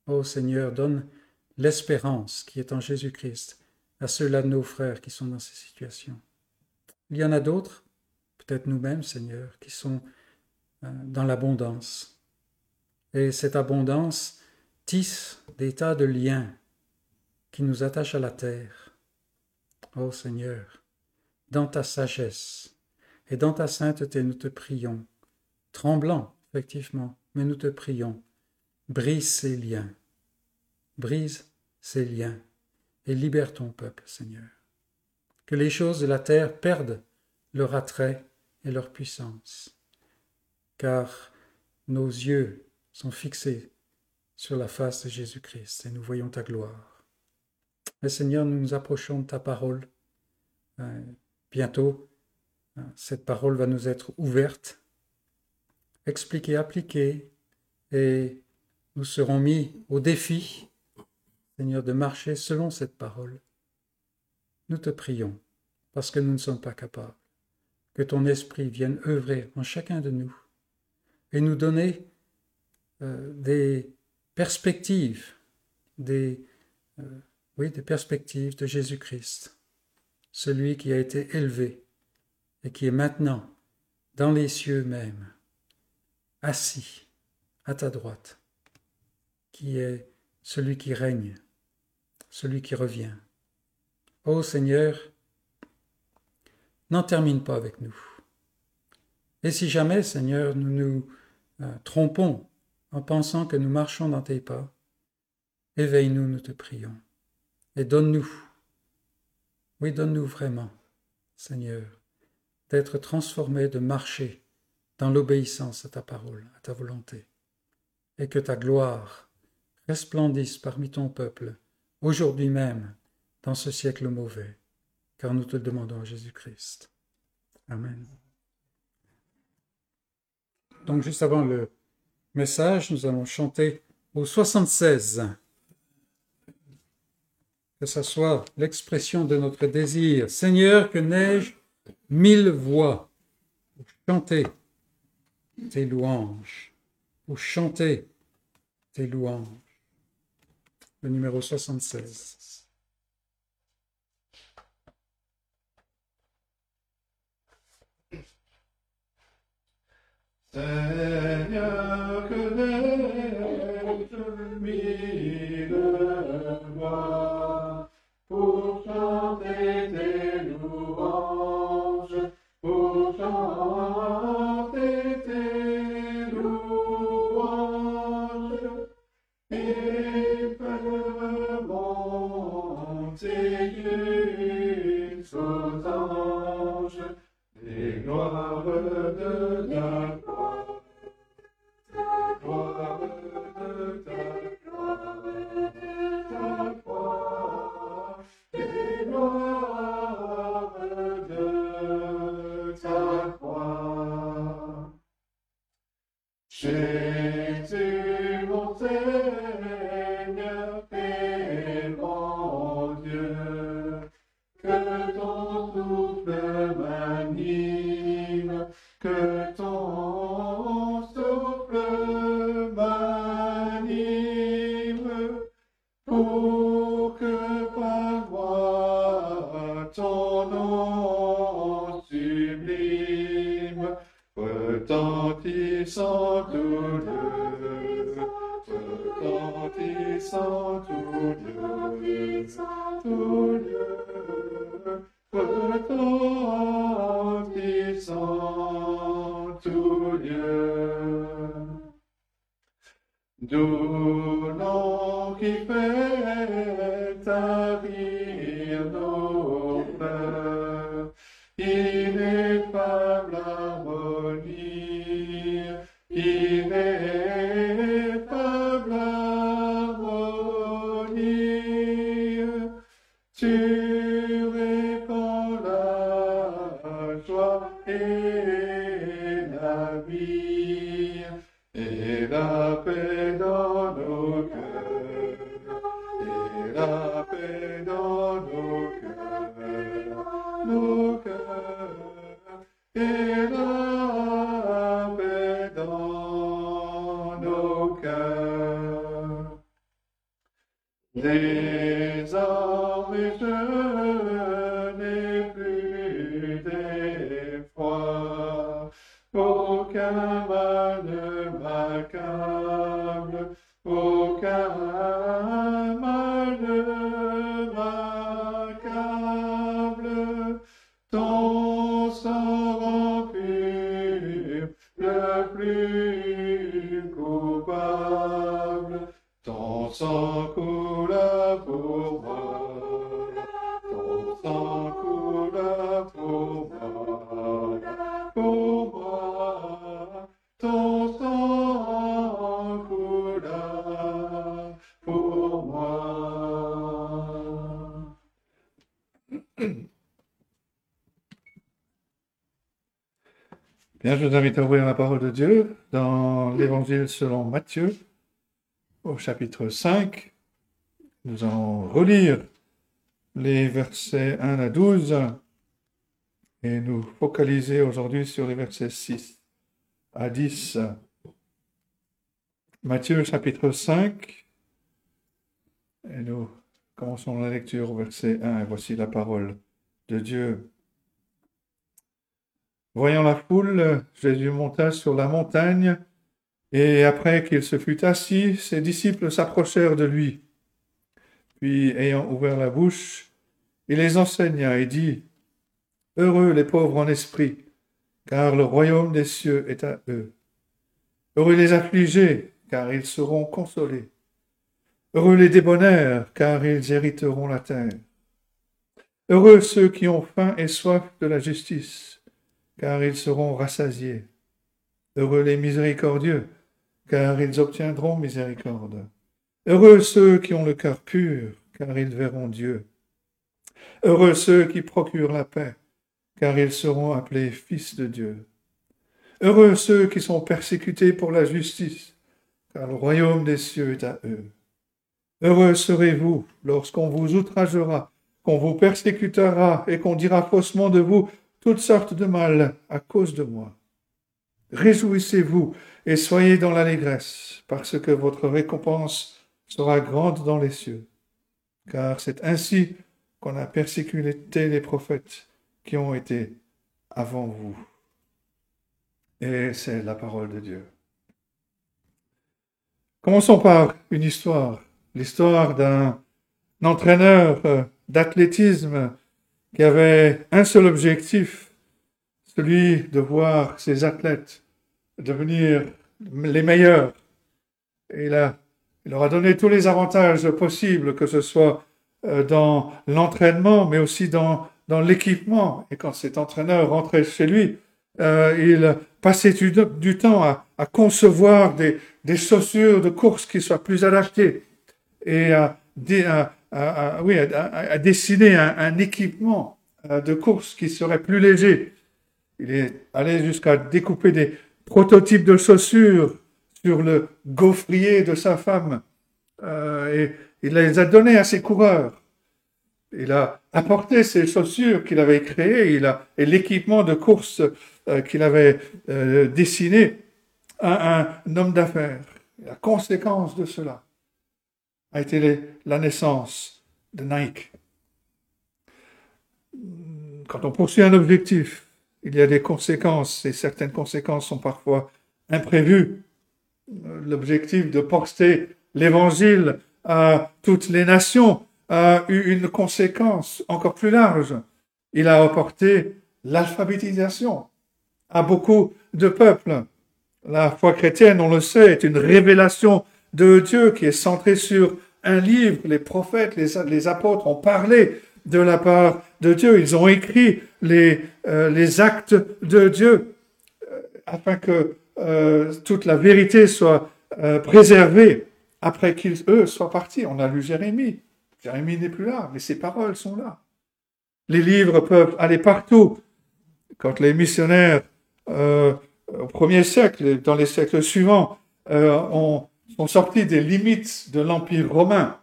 Ô Seigneur, donne l'espérance qui est en Jésus-Christ à ceux-là de nos frères qui sont dans ces situations. Il y en a d'autres, peut-être nous-mêmes, Seigneur, qui sont euh, dans l'abondance. Et cette abondance tisse des tas de liens qui nous attachent à la terre. Ô Seigneur, dans ta sagesse et dans ta sainteté, nous te prions, tremblant, effectivement, mais nous te prions, brise ces liens, brise ces liens et libère ton peuple, Seigneur. Que les choses de la terre perdent leur attrait et leur puissance, car nos yeux sont fixés sur la face de Jésus-Christ et nous voyons ta gloire. Et Seigneur, nous nous approchons de ta parole. Euh, bientôt, euh, cette parole va nous être ouverte, expliquée, appliquée, et nous serons mis au défi, Seigneur, de marcher selon cette parole. Nous te prions, parce que nous ne sommes pas capables, que ton esprit vienne œuvrer en chacun de nous et nous donner euh, des perspectives, des, euh, oui, des perspectives de Jésus-Christ, celui qui a été élevé et qui est maintenant dans les cieux même, assis à ta droite, qui est celui qui règne, celui qui revient. Ô Seigneur, n'en termine pas avec nous. Et si jamais, Seigneur, nous nous euh, trompons en pensant que nous marchons dans tes pas, éveille-nous, nous te prions, et donne-nous, oui, donne-nous vraiment, Seigneur, d'être transformés, de marcher dans l'obéissance à ta parole, à ta volonté, et que ta gloire resplendisse parmi ton peuple, aujourd'hui même, dans ce siècle mauvais, car nous te demandons Jésus-Christ. Amen. Donc juste avant le message, nous allons chanter au 76. Que ce soit l'expression de notre désir. Seigneur, que n'ai-je mille voix pour chanter tes louanges, pour chanter tes louanges. Le numéro 76. Seigneur, que pour chanter tes louanges, pour chanter tes louanges, et gloires de Je vous invite à ouvrir la parole de Dieu dans l'Évangile selon Matthieu, au chapitre 5. Nous allons relire les versets 1 à 12 et nous focaliser aujourd'hui sur les versets 6 à 10. Matthieu chapitre 5 et nous commençons la lecture au verset 1 et voici la parole de Dieu. Voyant la foule, Jésus monta sur la montagne, et après qu'il se fut assis, ses disciples s'approchèrent de lui. Puis, ayant ouvert la bouche, il les enseigna et dit, Heureux les pauvres en esprit, car le royaume des cieux est à eux. Heureux les affligés, car ils seront consolés. Heureux les débonnaires, car ils hériteront la terre. Heureux ceux qui ont faim et soif de la justice, car ils seront rassasiés. Heureux les miséricordieux, car ils obtiendront miséricorde. Heureux ceux qui ont le cœur pur, car ils verront Dieu. Heureux ceux qui procurent la paix, car ils seront appelés fils de Dieu. Heureux ceux qui sont persécutés pour la justice, car le royaume des cieux est à eux. Heureux serez-vous lorsqu'on vous outragera, qu'on vous persécutera et qu'on dira faussement de vous toutes sortes de mal à cause de moi. Réjouissez-vous et soyez dans l'allégresse, parce que votre récompense sera grande dans les cieux. Car c'est ainsi qu'on a persécuté les prophètes qui ont été avant vous. Et c'est la parole de Dieu. Commençons par une histoire, l'histoire d'un entraîneur euh, d'athlétisme qui avait un seul objectif, celui de voir ses athlètes devenir les meilleurs. Et il, il leur a donné tous les avantages possibles, que ce soit euh, dans l'entraînement, mais aussi dans, dans l'équipement. Et quand cet entraîneur rentrait chez lui, euh, il passait du, temps à, à concevoir des, des, chaussures de course qui soient plus adaptées et à, à, à, oui, à, dessiner un, équipement euh, de course qui serait plus léger. Il est allé jusqu'à découper des prototypes de chaussures sur le gaufrier de sa femme euh, et il les a donnés à ses coureurs. Il a apporté ces chaussures qu'il avait créées et l'équipement de course euh, qu'il avait dessiné à un homme d'affaires. La conséquence de cela, a été la naissance de Nike. Quand on poursuit un objectif, il y a des conséquences et certaines conséquences sont parfois imprévues. L'objectif de porter l'évangile à toutes les nations a eu une conséquence encore plus large. Il a apporté l'alphabétisation à beaucoup de peuples. La foi chrétienne, on le sait, est une révélation de Dieu qui est centré sur un livre. Les prophètes, les, apôtres ont parlé de la part de Dieu. Ils ont écrit les, euh, les actes de Dieu euh, afin que euh, toute la vérité soit préservée après qu'ils, eux, soient partis. On a lu Jérémie. Jérémie n'est plus là, mais ses paroles sont là. Les livres peuvent aller partout. Quand les missionnaires, au premier siècle, dans les siècles suivants, ont sont sortis des limites de l'Empire romain.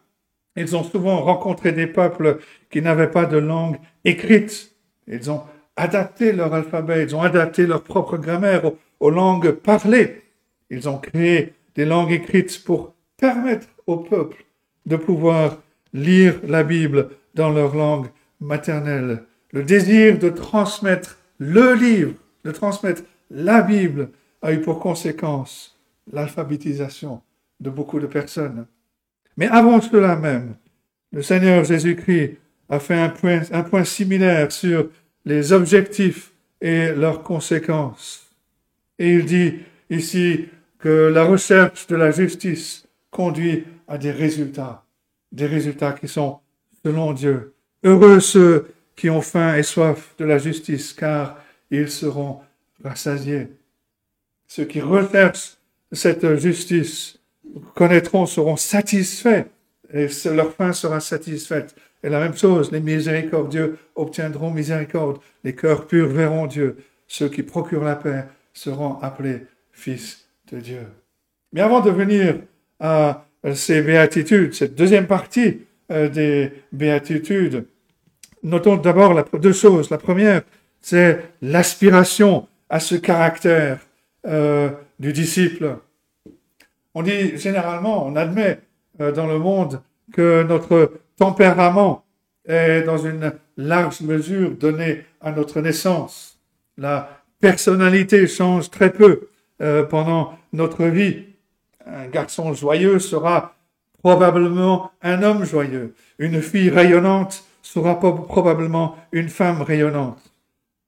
Ils ont souvent rencontré des peuples qui n'avaient pas de langue écrite. Ils ont adapté leur alphabet, ils ont adapté leur propre grammaire aux, langues parlées. Ils ont créé des langues écrites pour permettre au peuple de pouvoir lire la Bible dans leur langue maternelle. Le désir de transmettre le livre, de transmettre la Bible, a eu pour conséquence l'alphabétisation de beaucoup de personnes. Mais avant cela même, le Seigneur Jésus-Christ a fait un point, un point similaire sur les objectifs et leurs conséquences. Et il dit ici que la recherche de la justice conduit à des résultats, des résultats qui sont selon Dieu. Heureux ceux qui ont faim et soif de la justice, car ils seront rassasiés. Ceux qui recherchent cette justice connaîtront, seront satisfaits, et leur fin sera satisfaite. Et la même chose, les miséricordieux obtiendront miséricorde, les cœurs purs verront Dieu, ceux qui procurent la paix seront appelés fils de Dieu. Mais avant de venir à ces béatitudes, cette deuxième partie euh, des béatitudes, notons d'abord deux choses. La première, c'est l'aspiration à ce caractère euh, du disciple. On dit généralement, on admet euh, dans le monde que notre tempérament est dans une large mesure donné à notre naissance. La personnalité change très peu euh, pendant notre vie. Un garçon joyeux sera probablement un homme joyeux. Une fille rayonnante sera probablement une femme rayonnante.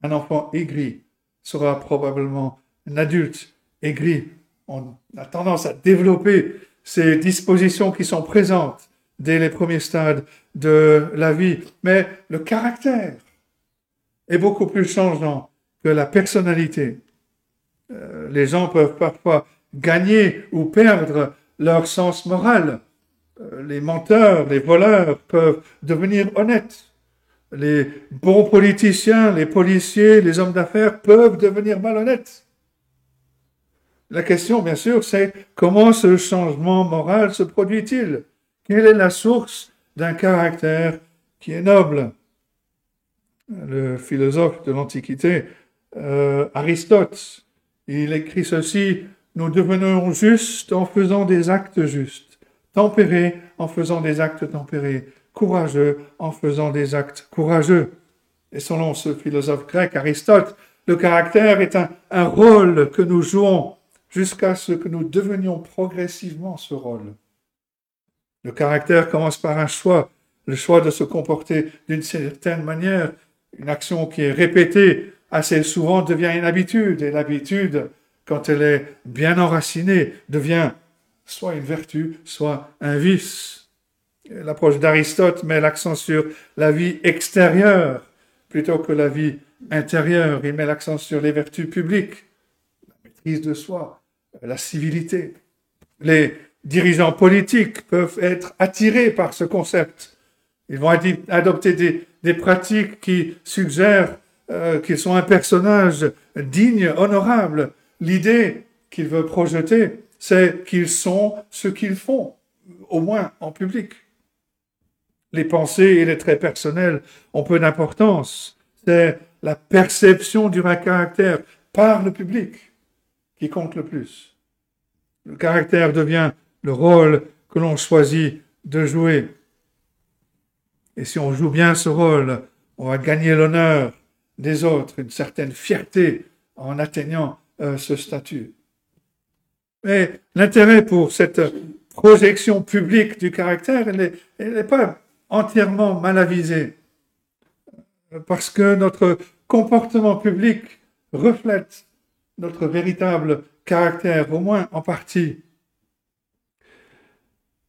Un enfant aigri sera probablement un adulte aigri. On a tendance à développer ces dispositions qui sont présentes dès les premiers stades de la vie. Mais le caractère est beaucoup plus changeant que la personnalité. Euh, les gens peuvent parfois gagner ou perdre leur sens moral. Euh, les menteurs, les voleurs peuvent devenir honnêtes. Les bons politiciens, les policiers, les hommes d'affaires peuvent devenir malhonnêtes. La question, bien sûr, c'est comment ce changement moral se produit-il? Quelle est la source d'un caractère qui est noble? Le philosophe de l'Antiquité, euh, Aristote, il écrit ceci, nous devenons justes en faisant des actes justes, tempérés en faisant des actes tempérés, courageux en faisant des actes courageux. Et selon ce philosophe grec Aristote, le caractère est un, un rôle que nous jouons jusqu'à ce que nous devenions progressivement ce rôle. Le caractère commence par un choix, le choix de se comporter d'une certaine manière. Une action qui est répétée assez souvent devient une habitude, et l'habitude, quand elle est bien enracinée, devient soit une vertu, soit un vice. L'approche d'Aristote met l'accent sur la vie extérieure plutôt que la vie intérieure. Il met l'accent sur les vertus publiques, la maîtrise de soi, la civilité. Les dirigeants politiques peuvent être attirés par ce concept. Ils vont adopter des, pratiques qui suggèrent euh, qu'ils sont un personnage digne, honorable. L'idée qu'il veut projeter, c'est qu'ils sont ce qu'ils font, au moins en public. Les pensées et les traits personnels ont peu d'importance. C'est la perception du caractère par le public qui compte le plus. Le caractère devient le rôle que l'on choisit de jouer. Et si on joue bien ce rôle, on va gagner l'honneur des autres, une certaine fierté en atteignant euh, ce statut. Mais l'intérêt pour cette projection publique du caractère, elle n'est pas entièrement mal avisée. Parce que notre comportement public reflète notre véritable caractère, au moins en partie.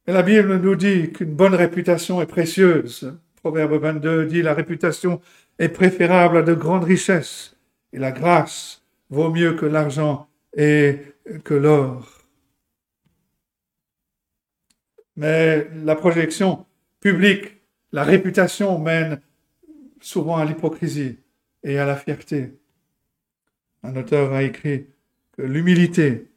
La Bible nous dit qu'une bonne réputation est précieuse. Proverbe 22 dit la réputation est préférable à de grandes richesses et la grâce vaut mieux que l'argent et que l'or. Mais la projection publique, la réputation mène souvent à l'hypocrisie et à la fierté. Un auteur a écrit que l'humilité,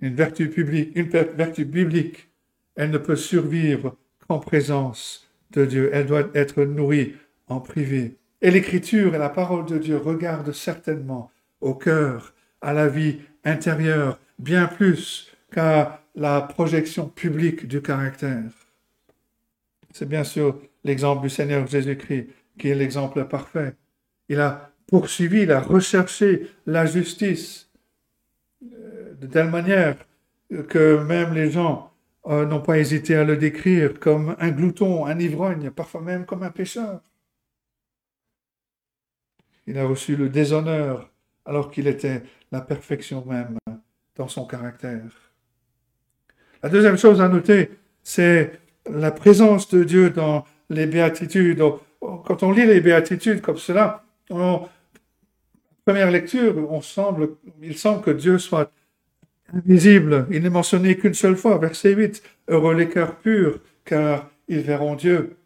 une vertu publique, une vertu biblique, elle ne peut survivre qu'en présence de Dieu. Elle doit être nourrie en privé. Et l'écriture et la parole de Dieu regardent certainement au cœur, à la vie intérieure, bien plus qu'à la projection publique du caractère. C'est bien sûr l'exemple du Seigneur Jésus-Christ qui est l'exemple parfait. Il a poursuivi, il a recherché la justice euh, de telle manière que même les gens euh, n'ont pas hésité à le décrire comme un glouton, un ivrogne, parfois même comme un pécheur. Il a reçu le déshonneur alors qu'il était la perfection même dans son caractère. La deuxième chose à noter, c'est la présence de Dieu dans les béatitudes. Quand on lit les béatitudes comme cela, en première lecture, on semble, il semble que Dieu soit invisible. Il n'est mentionné qu'une seule fois, verset 8. Heureux les cœurs purs, car ils verront Dieu.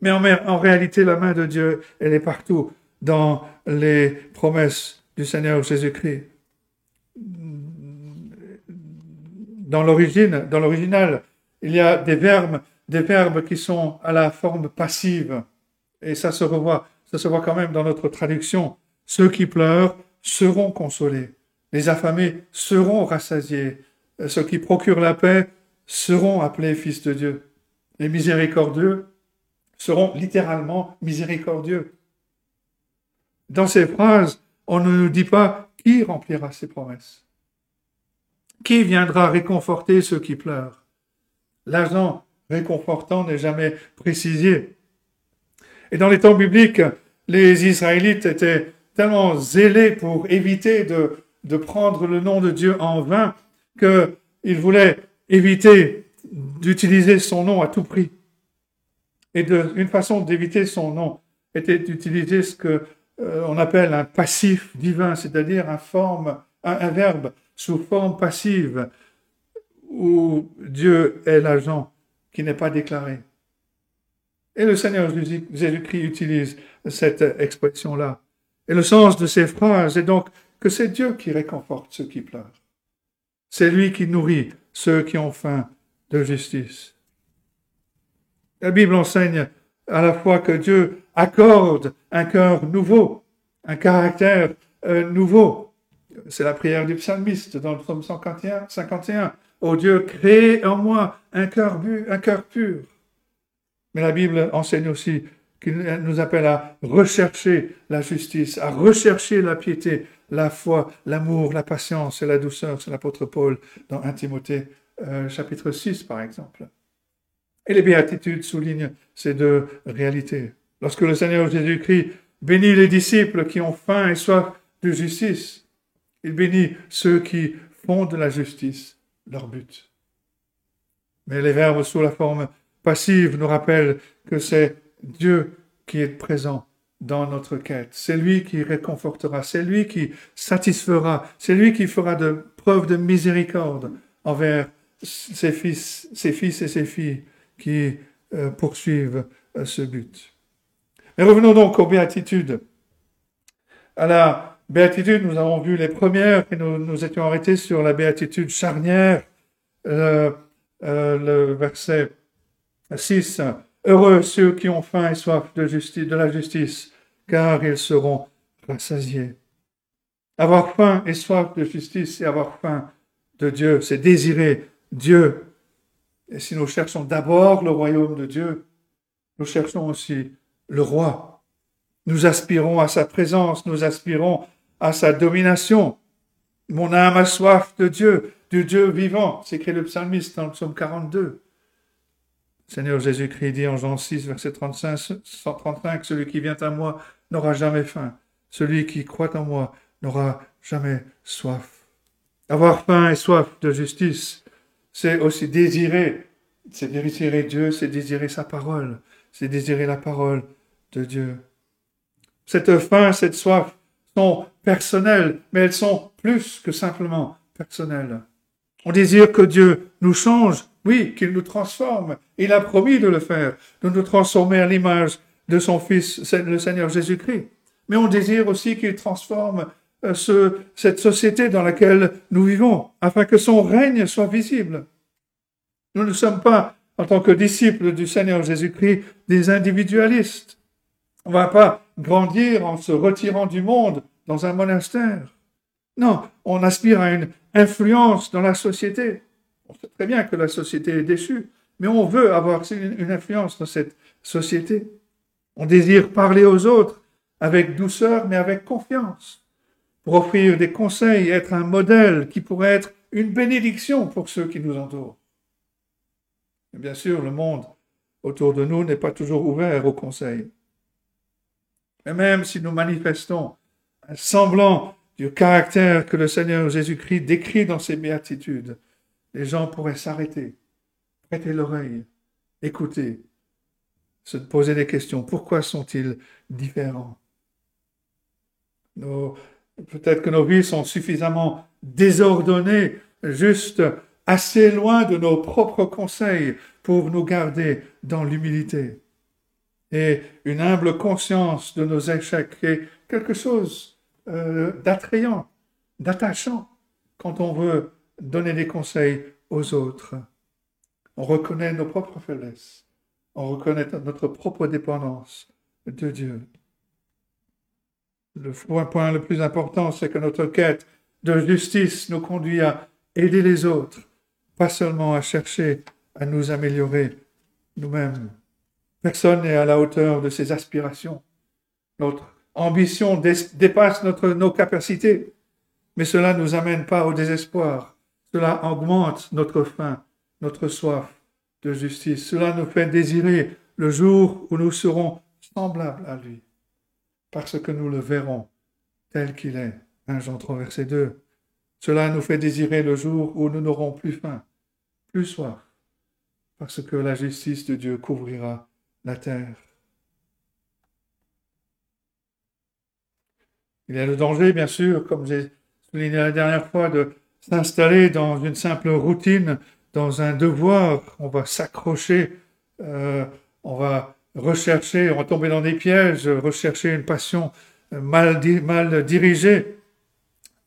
Mais en, en réalité, la main de Dieu, elle est partout dans les promesses du Seigneur Jésus-Christ. dans l'origine, dans l'original, il y a des verbes, des verbes qui sont à la forme passive. Et ça se revoit, ça se voit quand même dans notre traduction. Ceux qui pleurent seront consolés. Les affamés seront rassasiés. Ceux qui procurent la paix seront appelés fils de Dieu. Les miséricordieux seront littéralement miséricordieux. Dans ces phrases, on ne nous dit pas qui remplira ses promesses. Qui viendra réconforter ceux qui pleurent? L'agent réconfortant n'est jamais précisé. Et dans les temps bibliques, les Israélites étaient tellement zélés pour éviter de, prendre le nom de Dieu en vain qu'ils voulaient éviter d'utiliser son nom à tout prix. Et une façon d'éviter son nom était d'utiliser ce que euh, on appelle un passif divin, c'est-à-dire un, un, verbe sous forme passive où Dieu est l'agent qui n'est pas déclaré. Et le Seigneur Jésus-Christ utilise cette expression-là. Et le sens de ces phrases est donc que c'est Dieu qui réconforte ceux qui pleurent. C'est lui qui nourrit ceux qui ont faim de justice. La Bible enseigne à la fois que Dieu accorde un cœur nouveau, un caractère euh, nouveau. C'est la prière du psalmiste dans le psaume 51. 51. Ô Dieu, crée en moi un cœur, un cœur pur. Mais la Bible enseigne aussi qu'il nous appelle à rechercher la justice, à rechercher la piété, la foi, l'amour, la patience et la douceur. C'est l'apôtre Paul dans 1 Timothée euh, chapitre 6, par exemple. Et les béatitudes soulignent ces deux réalités. Lorsque le Seigneur Jésus-Christ bénit les disciples qui ont faim et soif de justice, il bénit ceux qui font de la justice leur but. Mais les verbes sous la forme passive nous rappellent que c'est Dieu qui est présent dans notre quête. C'est lui qui réconfortera, c'est lui qui satisfera, c'est lui qui fera de preuve de miséricorde envers ses fils, ses fils et ses filles qui euh, poursuivent euh, ce but. Mais revenons donc aux béatitudes. À la béatitude, nous avons vu les premières et nous nous étions arrêtés sur la béatitude charnière, euh, le verset 6. Heureux ceux qui ont faim et soif de, justice, de la justice, car ils seront rassasiés. Avoir faim et soif de justice et avoir faim de Dieu, c'est désirer Dieu. Et si nous cherchons d'abord le royaume de Dieu, nous cherchons aussi le roi. Nous aspirons à sa présence, nous aspirons à sa domination. Mon âme a soif de Dieu, du Dieu vivant, s'écrit le psalmiste dans le psaume 42. Seigneur Jésus-Christ dit en Jean 6, verset 35, 135, Celui qui vient à moi n'aura jamais faim. Celui qui croit en moi n'aura jamais soif. Avoir faim et soif de justice, c'est aussi désirer, c'est désirer Dieu, c'est désirer sa parole, c'est désirer la parole de Dieu. Cette faim, cette soif sont personnelles, mais elles sont plus que simplement personnelles. On désire que Dieu nous change, oui, qu'il nous transforme. Il a promis de le faire, de nous transformer à l'image de son Fils, le Seigneur Jésus-Christ. Mais on désire aussi qu'il transforme euh, ce, cette société dans laquelle nous vivons, afin que son règne soit visible. Nous ne sommes pas, en tant que disciples du Seigneur Jésus-Christ, des individualistes. On ne va pas grandir en se retirant du monde dans un monastère. Non, on aspire à une influence dans la société. On sait très bien que la société est déchue, mais on veut avoir une influence dans cette société. On désire parler aux autres avec douceur, mais avec confiance, pour offrir des conseils, être un modèle qui pourrait être une bénédiction pour ceux qui nous entourent. bien sûr, le monde autour de nous n'est pas toujours ouvert aux conseils. Mais même si nous manifestons un semblant du caractère que le Seigneur Jésus-Christ décrit dans ses béatitudes, les gens pourraient s'arrêter, prêter l'oreille, écouter, se poser des questions. Pourquoi sont-ils différents? Peut-être que nos vies sont suffisamment désordonnées, juste assez loin de nos propres conseils pour nous garder dans l'humilité et une humble conscience de nos échecs est quelque chose euh, d'attrayant, d'attachant. quand on veut donner des conseils aux autres. On reconnaît nos propres faiblesses. On reconnaît notre propre dépendance de Dieu. Le point le plus important, c'est que notre quête de justice nous conduit à aider les autres, pas seulement à chercher à nous améliorer nous-mêmes. Personne n'est à la hauteur de ses aspirations. Notre ambition dépasse notre, nos capacités, mais cela ne nous amène pas au désespoir. Cela augmente notre faim, notre soif de justice. Cela nous fait désirer le jour où nous serons semblables à lui parce que nous le verrons tel qu'il est. 1 Jean 3, verset 2. Cela nous fait désirer le jour où nous n'aurons plus faim, plus soif, parce que la justice de Dieu couvrira la terre. Il y a le danger, bien sûr, comme j'ai souligné la dernière fois, de s'installer dans une simple routine, dans un devoir. On va s'accrocher, euh, on va rechercher, on va tomber dans des pièges, rechercher une passion mal, mal dirigée.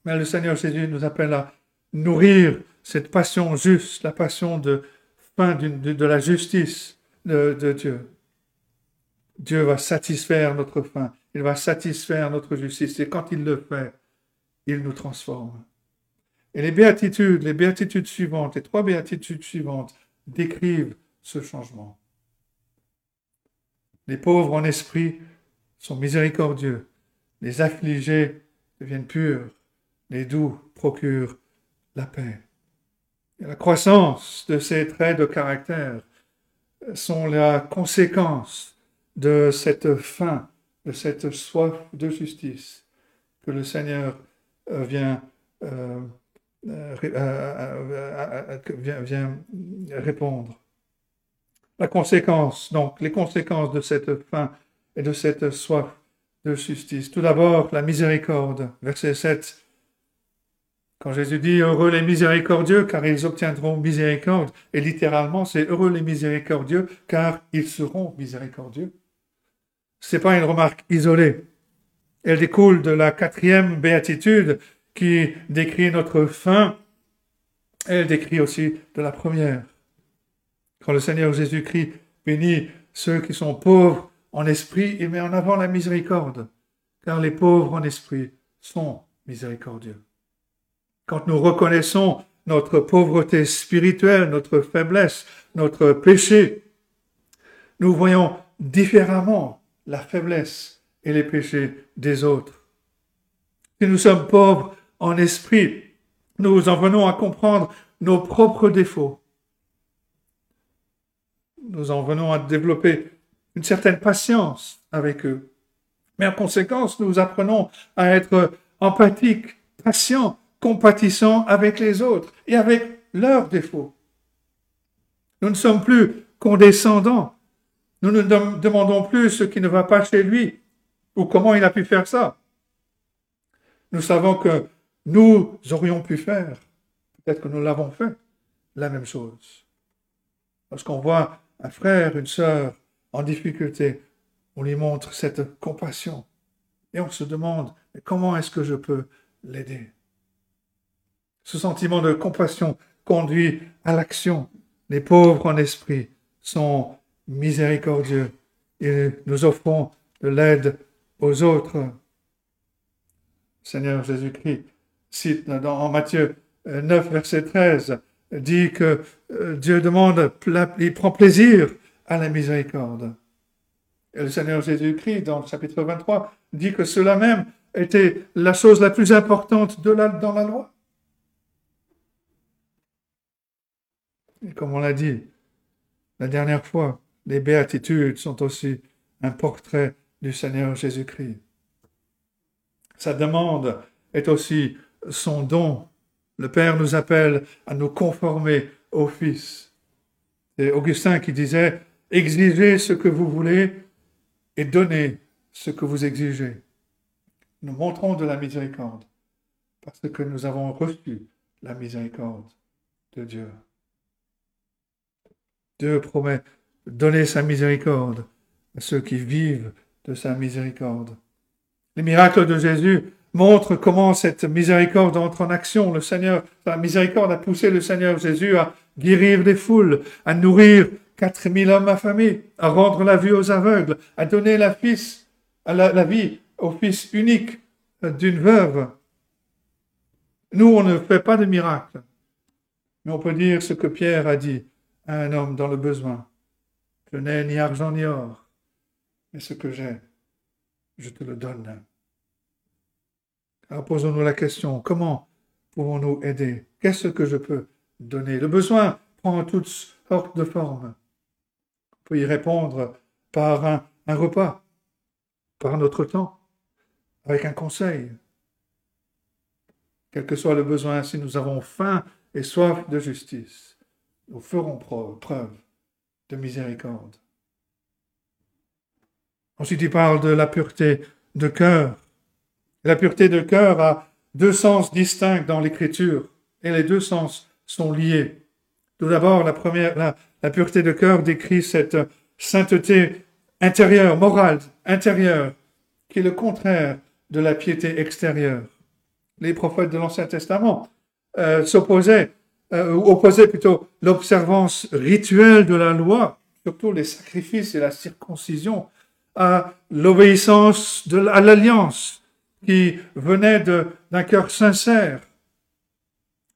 Mais le Seigneur Jésus nous appelle à nourrir cette passion juste, la passion de fin de, la justice de, de Dieu. Dieu va satisfaire notre faim, il va satisfaire notre justice, et quand il le fait, il nous transforme. Et les béatitudes, les béatitudes suivantes, les trois béatitudes suivantes décrivent ce changement. Les pauvres en esprit sont miséricordieux. Les affligés deviennent purs. Les doux procurent la paix. Et la croissance de ces traits de caractère sont la conséquence de cette faim, de cette soif de justice que le Seigneur euh, vient, euh, vient, vient répondre. La conséquence, donc, les conséquences de cette faim et de cette soif de justice. Tout d'abord, la miséricorde. Verset 7. Quand Jésus dit heureux les miséricordieux, car ils obtiendront miséricorde, et littéralement, c'est heureux les miséricordieux, car ils seront miséricordieux. C'est pas une remarque isolée. Elle découle de la quatrième béatitude qui décrit notre faim. Elle décrit aussi de la première. Quand le Seigneur Jésus-Christ bénit ceux qui sont pauvres en esprit, il met en avant la miséricorde, car les pauvres en esprit sont miséricordieux. Quand nous reconnaissons notre pauvreté spirituelle, notre faiblesse, notre péché, nous voyons différemment la faiblesse et les péchés des autres. Si nous sommes pauvres en esprit, nous en venons à comprendre nos propres défauts nous en venons à développer une certaine patience avec eux. Mais en conséquence, nous apprenons à être empathiques, patients, compatissants avec les autres et avec leurs défauts. Nous ne sommes plus condescendants. Nous ne demandons plus ce qui ne va pas chez lui ou comment il a pu faire ça. Nous savons que nous aurions pu faire, peut-être que nous l'avons fait, la même chose. Lorsqu'on voit un frère, une sœur en difficulté, on lui montre cette compassion et on se demande comment est-ce que je peux l'aider? Ce sentiment de compassion conduit à l'action. Les pauvres en esprit sont miséricordieux et nous offrons de l'aide aux autres. Seigneur Jésus-Christ cite en Matthieu 9, verset 13, dit que euh, Dieu demande, il prend plaisir à la miséricorde. Et le Seigneur Jésus-Christ, dans le chapitre 23, dit que cela même était la chose la plus importante de dans la loi. Et comme on l'a dit la dernière fois, les béatitudes sont aussi un portrait du Seigneur Jésus-Christ. Sa demande est aussi son don le Père nous appelle à nous conformer au Fils. C'est Augustin qui disait, exigez ce que vous voulez et donnez ce que vous exigez. Nous montrons de la miséricorde parce que nous avons reçu la miséricorde de Dieu. Dieu promet donner sa miséricorde à ceux qui vivent de sa miséricorde. Les miracles de Jésus montre comment cette miséricorde entre en action. Le Seigneur, la miséricorde a poussé le Seigneur Jésus à guérir des foules, à nourrir quatre mille hommes affamés, à rendre la vue aux aveugles, à donner la, la, vie au fils unique d'une veuve. Nous, on ne fait pas de miracle, mais on peut dire ce que Pierre a dit à un homme dans le besoin. Je n'ai ni argent ni or, mais ce que j'ai, je te le donne. Alors posons-nous la question, comment pouvons-nous aider? Qu'est-ce que je peux donner? Le besoin prend toutes sortes de formes. On peut y répondre par un, un repas, par notre temps, avec un conseil. Quel que soit le besoin, si nous avons faim et soif de justice, nous ferons preuve de miséricorde. Ensuite, il parle de la pureté de cœur. La pureté de cœur a deux sens distincts dans l'Écriture, et les deux sens sont liés. Tout d'abord, la pureté de cœur décrit cette sainteté intérieure, morale, intérieure, qui est le contraire de la piété extérieure. Les prophètes de l'Ancien Testament euh, s'opposaient euh, opposait plutôt l'observance rituelle de la loi, surtout les sacrifices et la circoncision, à l'obéissance à l'alliance qui venait d'un cœur sincère.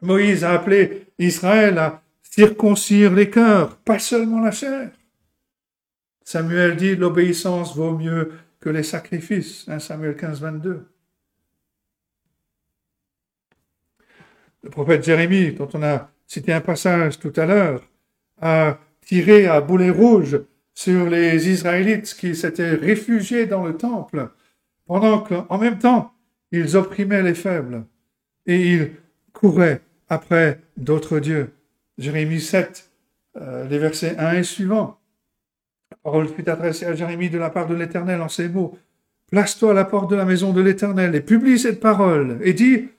Moïse a appelé Israël à circoncire les cœurs, pas seulement la chair. Samuel dit l'obéissance vaut mieux que les sacrifices, 1 Samuel 15, 22. Le prophète Jérémie, dont on a cité un passage tout à l'heure, a tiré à boulet rouge sur les Israélites qui s'étaient réfugiés dans le temple, pendant qu'en même temps, ils opprimaient les faibles et ils couraient après d'autres dieux. Jérémie 7, euh, les versets 1 et suivants. La parole fut adressée à Jérémie de la part de l'Éternel en ces mots. Place-toi à la porte de la maison de l'Éternel et publie cette parole et dis,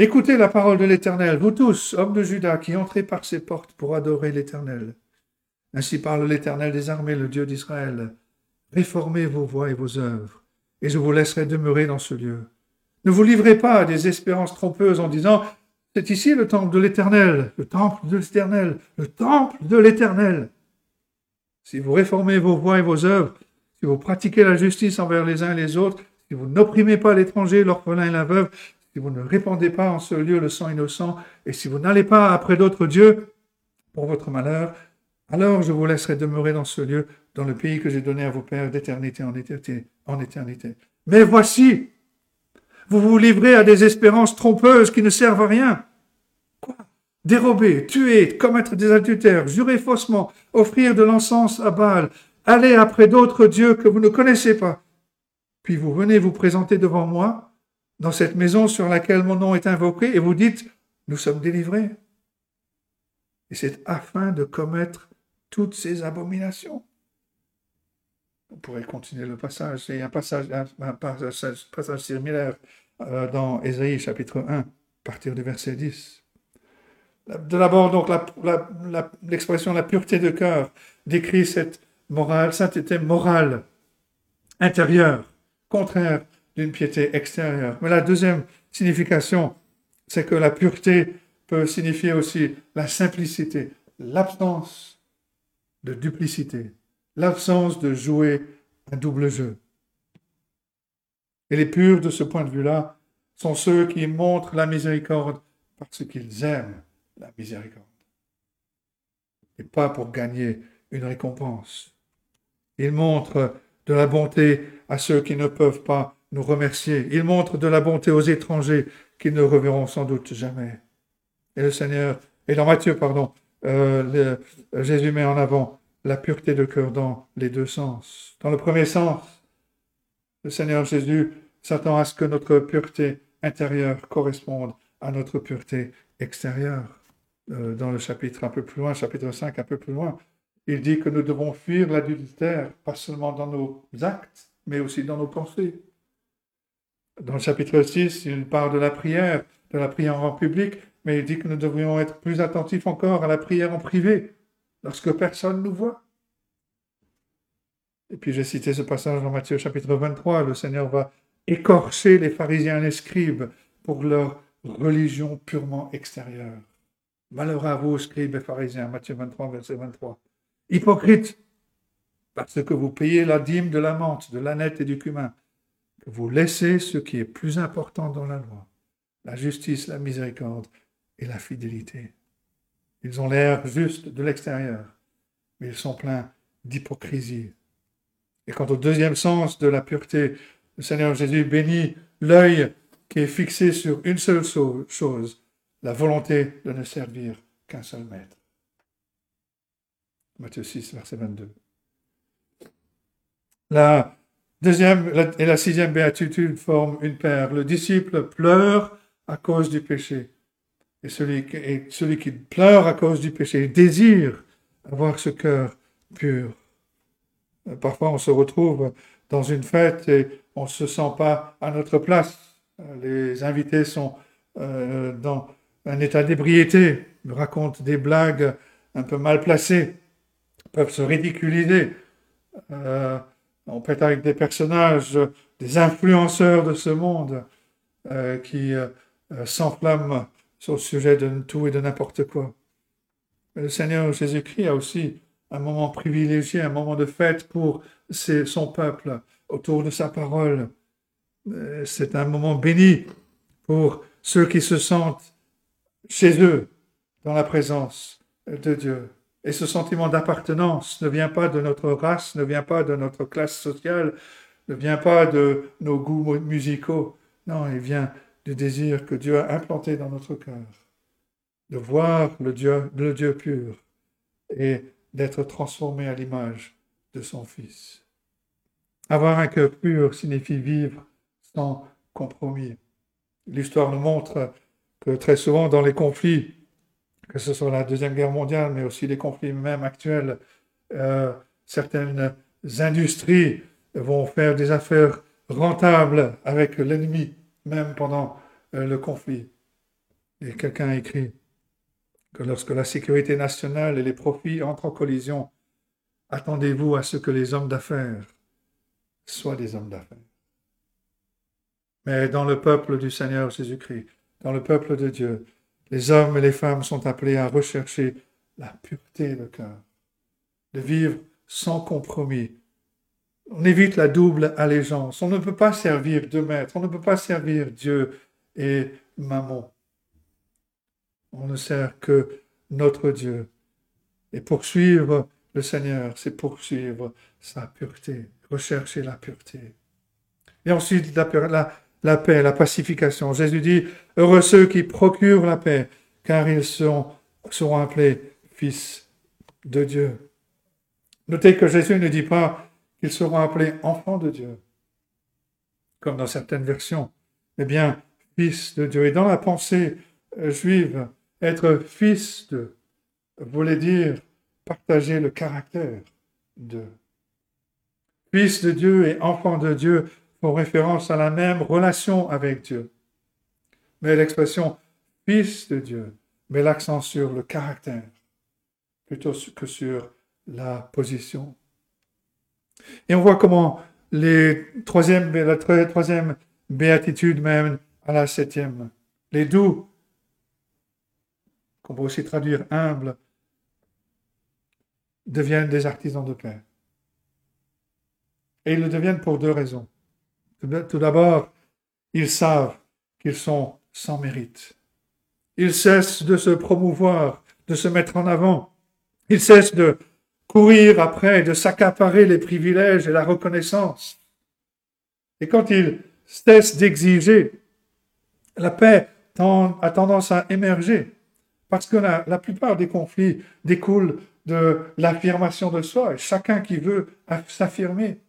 Écoutez la parole de l'Éternel, vous tous, hommes de Juda, qui entrez par ces portes pour adorer l'Éternel. Ainsi parle l'Éternel des armées, le Dieu d'Israël. Réformez vos voies et vos œuvres, et je vous laisserai demeurer dans ce lieu. Ne vous livrez pas à des espérances trompeuses en disant C'est ici le temple de l'Éternel, le temple de l'Éternel, le temple de l'Éternel. Si vous réformez vos voies et vos œuvres, si vous pratiquez la justice envers les uns et les autres, si vous n'opprimez pas l'étranger, l'orphelin et la veuve, si vous ne répandez pas en ce lieu le sang innocent, et si vous n'allez pas après d'autres dieux pour votre malheur, alors je vous laisserai demeurer dans ce lieu, dans le pays que j'ai donné à vos pères d'éternité en éternité, en éternité. Mais voici, vous vous livrez à des espérances trompeuses qui ne servent à rien. Quoi? Dérober, tuer, commettre des adultères, jurer faussement, offrir de l'encens à Baal, aller après d'autres dieux que vous ne connaissez pas. Puis vous venez vous présenter devant moi dans cette maison sur laquelle mon nom est invoqué et vous dites, nous sommes délivrés. Et c'est afin de commettre toutes ces abominations. On pourrait continuer le passage. A un passage, un passage, similaire euh, dans Ésaïe chapitre 1, à partir du verset 10. De d'abord, donc, l'expression la, la, pureté de cœur décrit cette morale, sainteté morale, intérieure, contraire d'une piété extérieure. Mais la deuxième signification, c'est que la pureté peut signifier aussi la simplicité, l'absence de duplicité, l'absence de jouer un double jeu. Et les purs, de ce point de vue-là, sont ceux qui montrent la miséricorde parce qu'ils aiment la miséricorde. Et pas pour gagner une récompense. Ils montrent de la bonté à ceux qui ne peuvent pas nous remercier. Il montre de la bonté aux étrangers qu'ils ne reverront sans doute jamais. Et le Seigneur, et dans Matthieu, pardon, euh, Jésus met en avant la pureté de cœur dans les deux sens. Dans le premier sens, le Seigneur Jésus s'attend à ce que notre pureté intérieure corresponde à notre pureté extérieure. Euh, dans le chapitre un peu plus loin, chapitre 5 un peu plus loin, il dit que nous devons fuir l'adultère, pas seulement dans nos actes, mais aussi dans nos pensées. Dans le chapitre 6, il parle de la prière, de la prière en public, mais il dit que nous devrions être plus attentifs encore à la prière en privé, lorsque personne nous voit. Et puis j'ai cité ce passage dans Matthieu chapitre 23, le Seigneur va écorché les pharisiens et les scribes pour leur religion purement extérieure. Malheur à vous, scribes et pharisiens, Matthieu 23, verset 23. Hypocrite, parce que vous payez la dîme de la menthe, de l'aneth et du cumin, que vous laissez ce qui est plus important dans la loi, la justice, la miséricorde et la fidélité. Ils ont l'air juste de l'extérieur, mais ils sont pleins d'hypocrisie. Et quant au deuxième sens de la pureté, le Seigneur Jésus bénit l'œil qui est fixé sur une seule chose, la volonté de ne servir qu'un seul maître. Matthieu 6, verset 22. La deuxième et la sixième béatitude forment une paire. Le disciple pleure à cause du péché. Et celui, qui pleure à cause du péché désire avoir ce cœur pur. Parfois, on se retrouve dans une fête et on ne se sent pas à notre place. Les invités sont euh, dans un état d'ébriété, racontent des blagues un peu mal placées, peuvent se ridiculiser. Euh, on peut être avec des personnages, des influenceurs de ce monde euh, qui s'enflamment sur le sujet de tout et de n'importe quoi. Mais le Seigneur Jésus-Christ a aussi un moment privilégié, un moment de fête pour son peuple autour de sa parole. Euh, c'est un moment béni pour ceux qui se sentent chez eux dans la présence de Dieu. Et ce sentiment d'appartenance ne vient pas de notre race, ne vient pas de notre classe sociale, ne vient pas de nos goûts musicaux. Non, il vient du désir que Dieu a implanté dans notre cœur, de voir le Dieu, pur et d'être transformé à l'image de son Fils. Avoir un cœur pur signifie vivre sans compromis. L'histoire nous montre que très souvent dans les conflits, que ce soit la Deuxième Guerre mondiale, mais aussi les conflits même actuels, euh, certaines industries vont faire des affaires rentables avec l'ennemi, même pendant euh, le conflit. Et quelqu'un a écrit que lorsque la sécurité nationale et les profits entrent en collision, attendez-vous à ce que les hommes d'affaires soient des hommes d'affaires. Mais dans le peuple du Seigneur Jésus-Christ, dans le peuple de Dieu, les hommes et les femmes sont appelés à rechercher la pureté de cœur, de vivre sans compromis. On évite la double allégeance. On ne peut pas servir deux maîtres. On ne peut pas servir Dieu et Maman. On ne sert que notre Dieu. Et poursuivre le Seigneur, c'est poursuivre sa pureté, rechercher la pureté. Et ensuite, la, la, paix, la pacification. Jésus dit, heureux ceux qui procurent la paix, car ils seront, seront appelés fils de Dieu. Notez que Jésus ne dit pas qu'ils seront appelés enfants de Dieu, comme dans certaines versions, mais bien fils de Dieu. Et dans la pensée euh, juive, être fils de voulait dire partager le caractère de. Fils de Dieu et enfant de Dieu font référence à la même relation avec Dieu. Mais l'expression fils de Dieu met l'accent sur le caractère plutôt que sur la position. Et on voit comment les troisième, la troisième béatitude mène à la septième. Les doux qu'on peut aussi traduire humble, deviennent des artisans de paix. Et ils le deviennent pour deux raisons. Tout d'abord, ils savent qu'ils sont sans mérite. Ils cessent de se promouvoir, de se mettre en avant. Ils cessent de courir après, de s'accaparer les privilèges et la reconnaissance. Et quand ils cessent d'exiger, la paix a tendance à émerger. Parce que la, plupart des conflits découlent de l'affirmation de soi, et chacun qui veut s'affirmer.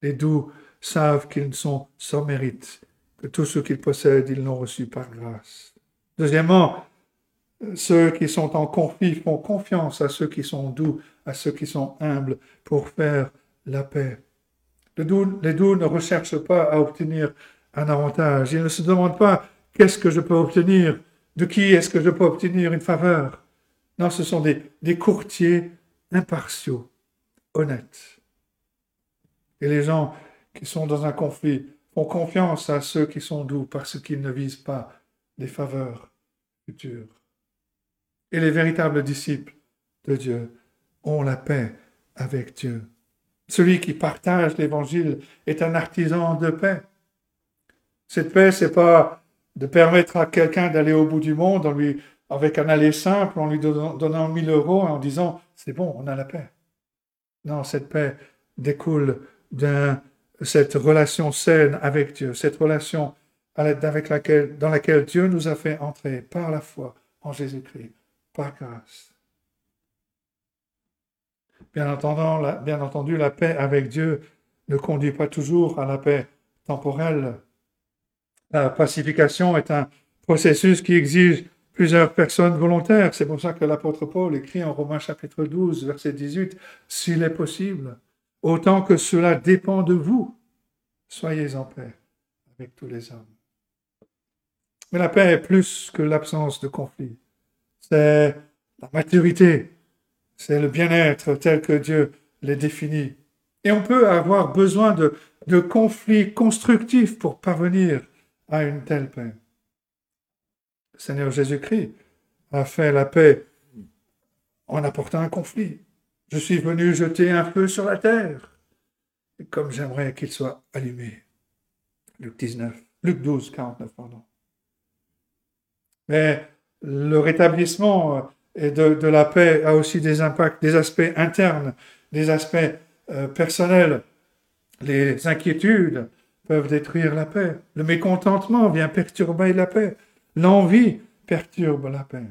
Les doux savent qu'ils sont sans mérite, que tout ce qu'ils possèdent, ils l'ont reçu par grâce. Deuxièmement, ceux qui sont en conflit font confiance à ceux qui sont doux, à ceux qui sont humbles, pour faire la paix. Les doux, ne recherchent pas à obtenir un avantage. Ils ne se demandent pas Qu'est-ce que je peux obtenir? De qui est-ce que je peux obtenir une faveur? Non, ce sont des, des courtiers impartiaux, honnêtes. Et les gens qui sont dans un conflit font confiance à ceux qui sont doux parce qu'ils ne visent pas des faveurs futures. Et les véritables disciples de Dieu ont la paix avec Dieu. Celui qui partage l'évangile est un artisan de paix. Cette paix, c'est pas de permettre à quelqu'un d'aller au bout du monde avec un aller simple, en lui donnant, donnant 1000 euros et en disant c'est bon, on a la paix. Non, cette paix découle de cette relation saine avec Dieu, cette relation avec laquelle, dans laquelle Dieu nous a fait entrer par la foi en Jésus-Christ, par grâce. Bien entendu, la, paix avec Dieu ne conduit pas toujours à la paix temporelle. La pacification est un processus qui exige plusieurs personnes volontaires. C'est pour ça que l'apôtre Paul écrit en Romains chapitre 12, verset 18, S'il est possible, autant que cela dépend de vous, soyez en paix avec tous les hommes. Mais la paix est plus que l'absence de conflit. C'est la maturité, c'est le bien-être tel que Dieu les définit. Et on peut avoir besoin de, de conflits constructifs pour parvenir à une telle paix. Le Seigneur Jésus-Christ a fait la paix en apportant un conflit. Je suis venu jeter un feu sur la terre, comme j'aimerais qu'il soit allumé. Luc 19, Luc 12, 49, pardon. Mais le rétablissement et de, la paix a aussi des impacts, des aspects internes, des aspects euh, personnels. Les inquiétudes peuvent détruire la paix. Le mécontentement vient perturber la paix. L'envie perturbe la paix.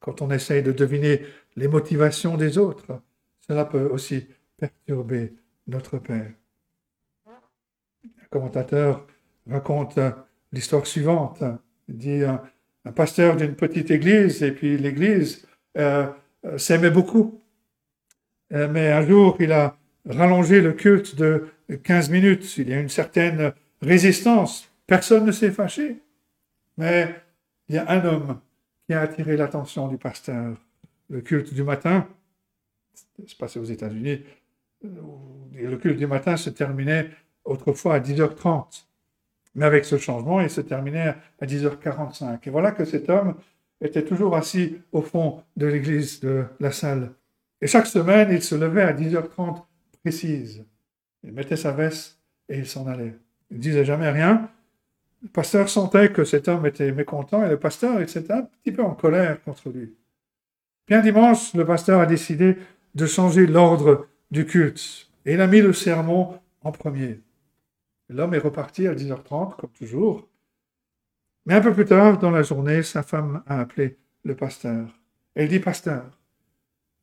Quand on essaye de deviner les motivations des autres, cela peut aussi perturber notre paix. Un commentateur raconte l'histoire suivante. Il dit un, pasteur d'une petite église, et puis l'église euh, euh, s'aimait beaucoup. Euh, mais un jour, il a rallongé le culte de 15 minutes. Il y a une certaine résistance. Personne ne s'est fâché. Mais il y a un homme qui a attiré l'attention du pasteur. Le culte du matin, c'est passé aux États-Unis, le culte du matin se terminait autrefois à 10h30. Mais avec ce changement, il se terminait à 10h45. Et voilà que cet homme était toujours assis au fond de l'église, de la salle. Et chaque semaine, il se levait à 10h30 précise. Il mettait sa veste et il s'en allait. Il ne disait jamais rien. Le pasteur sentait que cet homme était mécontent et le pasteur était un petit peu en colère contre lui. Bien dimanche, le pasteur a décidé de changer l'ordre du culte et il a mis le sermon en premier. L'homme est reparti à 10h30, comme toujours. Mais un peu plus tard dans la journée, sa femme a appelé le pasteur. Elle dit, Pasteur,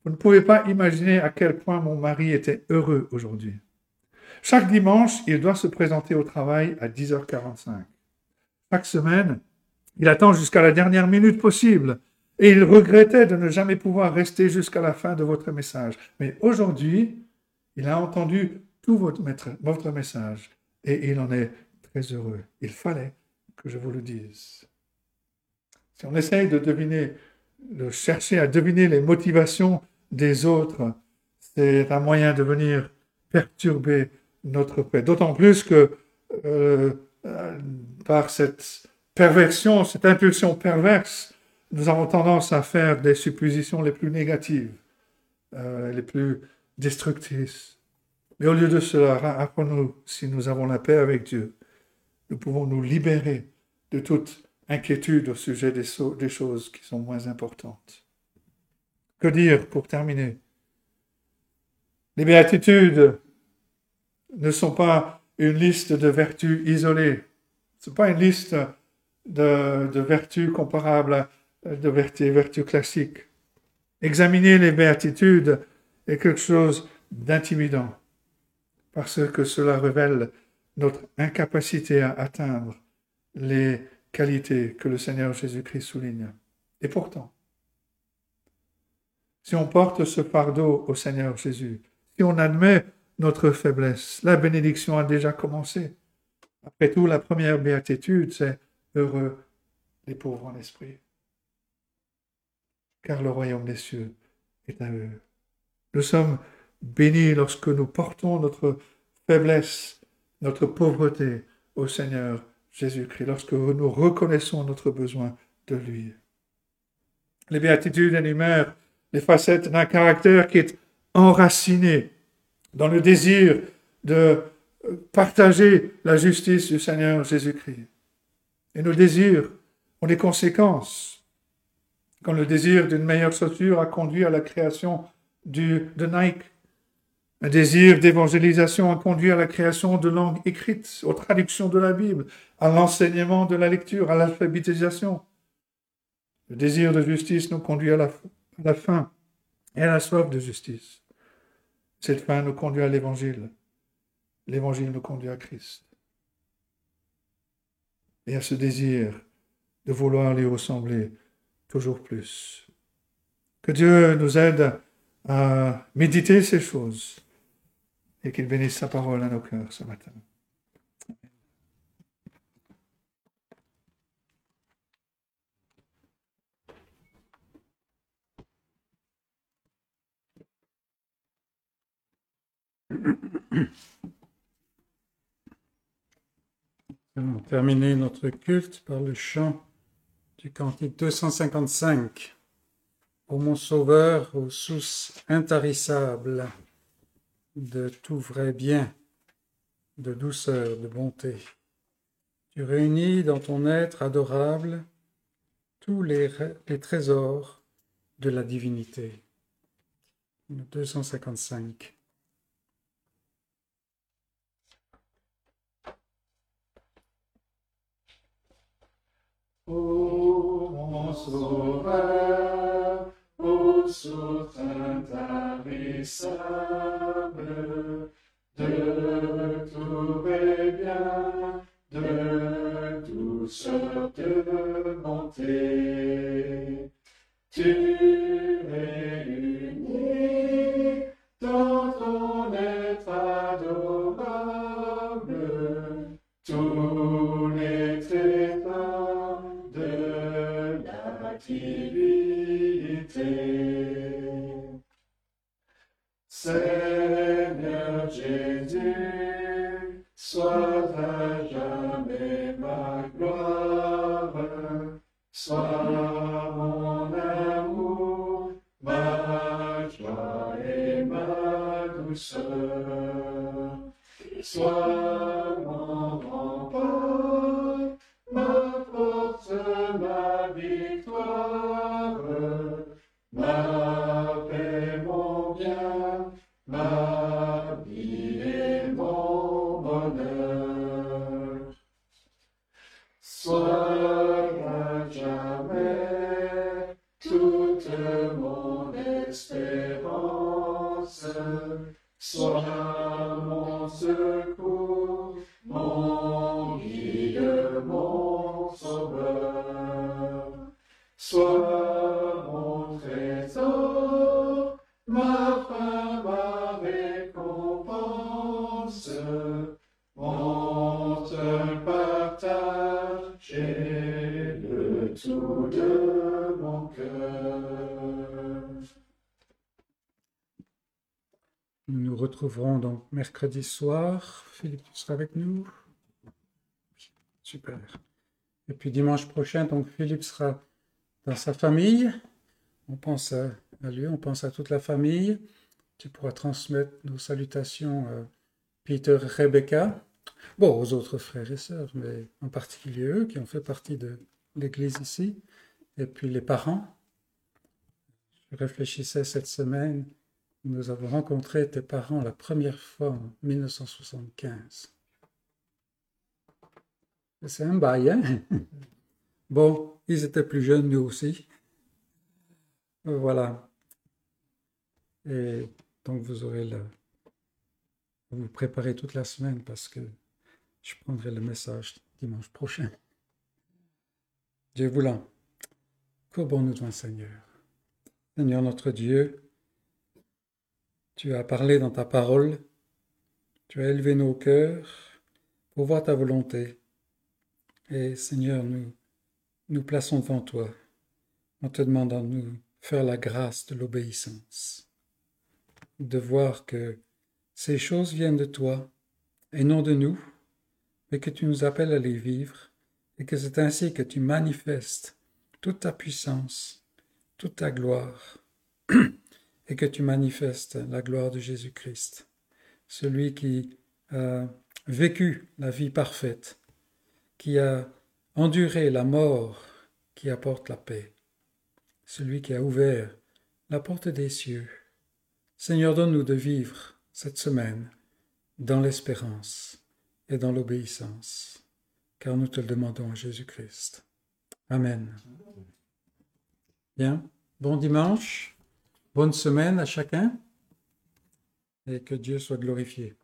vous ne pouvez pas imaginer à quel point mon mari était heureux aujourd'hui. Chaque dimanche, il doit se présenter au travail à 10h45. Chaque semaine, il attend jusqu'à la dernière minute possible et il regrettait de ne jamais pouvoir rester jusqu'à la fin de votre message. Mais aujourd'hui, il a entendu tout votre, votre message et il en est très heureux. Il fallait que je vous le dise. Si on essaye de deviner, de chercher à deviner les motivations des autres, c'est un moyen de venir perturber notre paix. D'autant plus que euh, par cette perversion, cette impulsion perverse, nous avons tendance à faire des suppositions les plus négatives, euh, les plus destructrices. Mais au lieu de cela, apprenons-nous, si nous avons la paix avec Dieu, nous pouvons nous libérer de toute inquiétude au sujet des, des choses qui sont moins importantes. Que dire pour terminer? Les béatitudes ne sont pas une liste de vertus isolées. Ce n'est pas une liste de, vertus comparables à de vertus, vertus classiques. Examiner les béatitudes est quelque chose d'intimidant parce que cela révèle notre incapacité à atteindre les qualités que le Seigneur Jésus-Christ souligne. Et pourtant, si on porte ce fardeau au Seigneur Jésus, si on admet notre faiblesse, la bénédiction a déjà commencé. Après tout, la première béatitude, c'est heureux les pauvres en esprit, car le royaume des cieux est à eux. Nous sommes bénis lorsque nous portons notre faiblesse, notre pauvreté au Seigneur Jésus-Christ, lorsque nous reconnaissons notre besoin de lui. Les béatitudes énumèrent les facettes d'un caractère qui est enraciné dans le désir de partager la justice du Seigneur Jésus-Christ. Et nos désirs ont des conséquences. Quand le désir d'une meilleure chaussure a conduit à la création de Nike, un désir d'évangélisation a conduit à la création de langues écrites, aux traductions de la Bible, à l'enseignement de la lecture, à l'alphabétisation. Le désir de justice nous conduit à la, à la faim et à la soif de justice. Cette faim nous conduit à l'évangile. L'évangile nous conduit à Christ. Et à ce désir de vouloir lui ressembler toujours plus. Que Dieu nous aide à méditer ces choses et qu'il bénisse sa parole à nos cœurs ce matin. Nous allons terminer notre culte par le chant du cantique 255. Ô mon Sauveur, aux sources intarissables de tout vrai bien, de douceur, de bonté. Tu réunis dans ton être adorable tous les, trésors de la divinité. 255. Ô mon sauveur, ô source intarissable, de tout bien, de douceur, de bonté, tu réunis Seigneur Jésus, sois à jamais ma gloire, sois mon amour, ma joie et ma douceur. Sois retrouverons donc mercredi soir. Philippe, tu seras avec nous? Super. Et puis dimanche prochain, donc Philippe sera dans sa famille. On pense à, lui, on pense à toute la famille. Tu pourras transmettre nos salutations à Peter et Rebecca. Bon, aux autres frères et sœurs, mais en particulier eux qui ont fait partie de l'église ici. Et puis les parents. Je réfléchissais cette semaine nous avons rencontré tes parents la première fois en 1975. C'est un bail, hein? [laughs] Bon, ils étaient plus jeunes, nous aussi. Voilà. Et donc vous aurez le... Vous préparez toute la semaine parce que je prendrai le message dimanche prochain. Dieu voulant, courbons-nous devant Seigneur. Seigneur notre Dieu, tu as parlé dans ta parole, tu as élevé nos cœurs pour voir ta volonté. Et Seigneur, nous nous plaçons devant toi en te demandant de nous faire la grâce de l'obéissance, de voir que ces choses viennent de toi et non de nous, mais que tu nous appelles à les vivre, et que c'est ainsi que tu manifestes toute ta puissance, toute ta gloire, [clears throat] et que tu manifestes la gloire de Jésus-Christ, celui qui a vécu la vie parfaite, qui a enduré la mort qui apporte la paix, celui qui a ouvert la porte des cieux. Seigneur, donne-nous de vivre cette semaine dans l'espérance et dans l'obéissance, car nous te le demandons à Jésus-Christ. Amen. Bien, bon dimanche, bonne semaine à chacun, et que Dieu soit glorifié.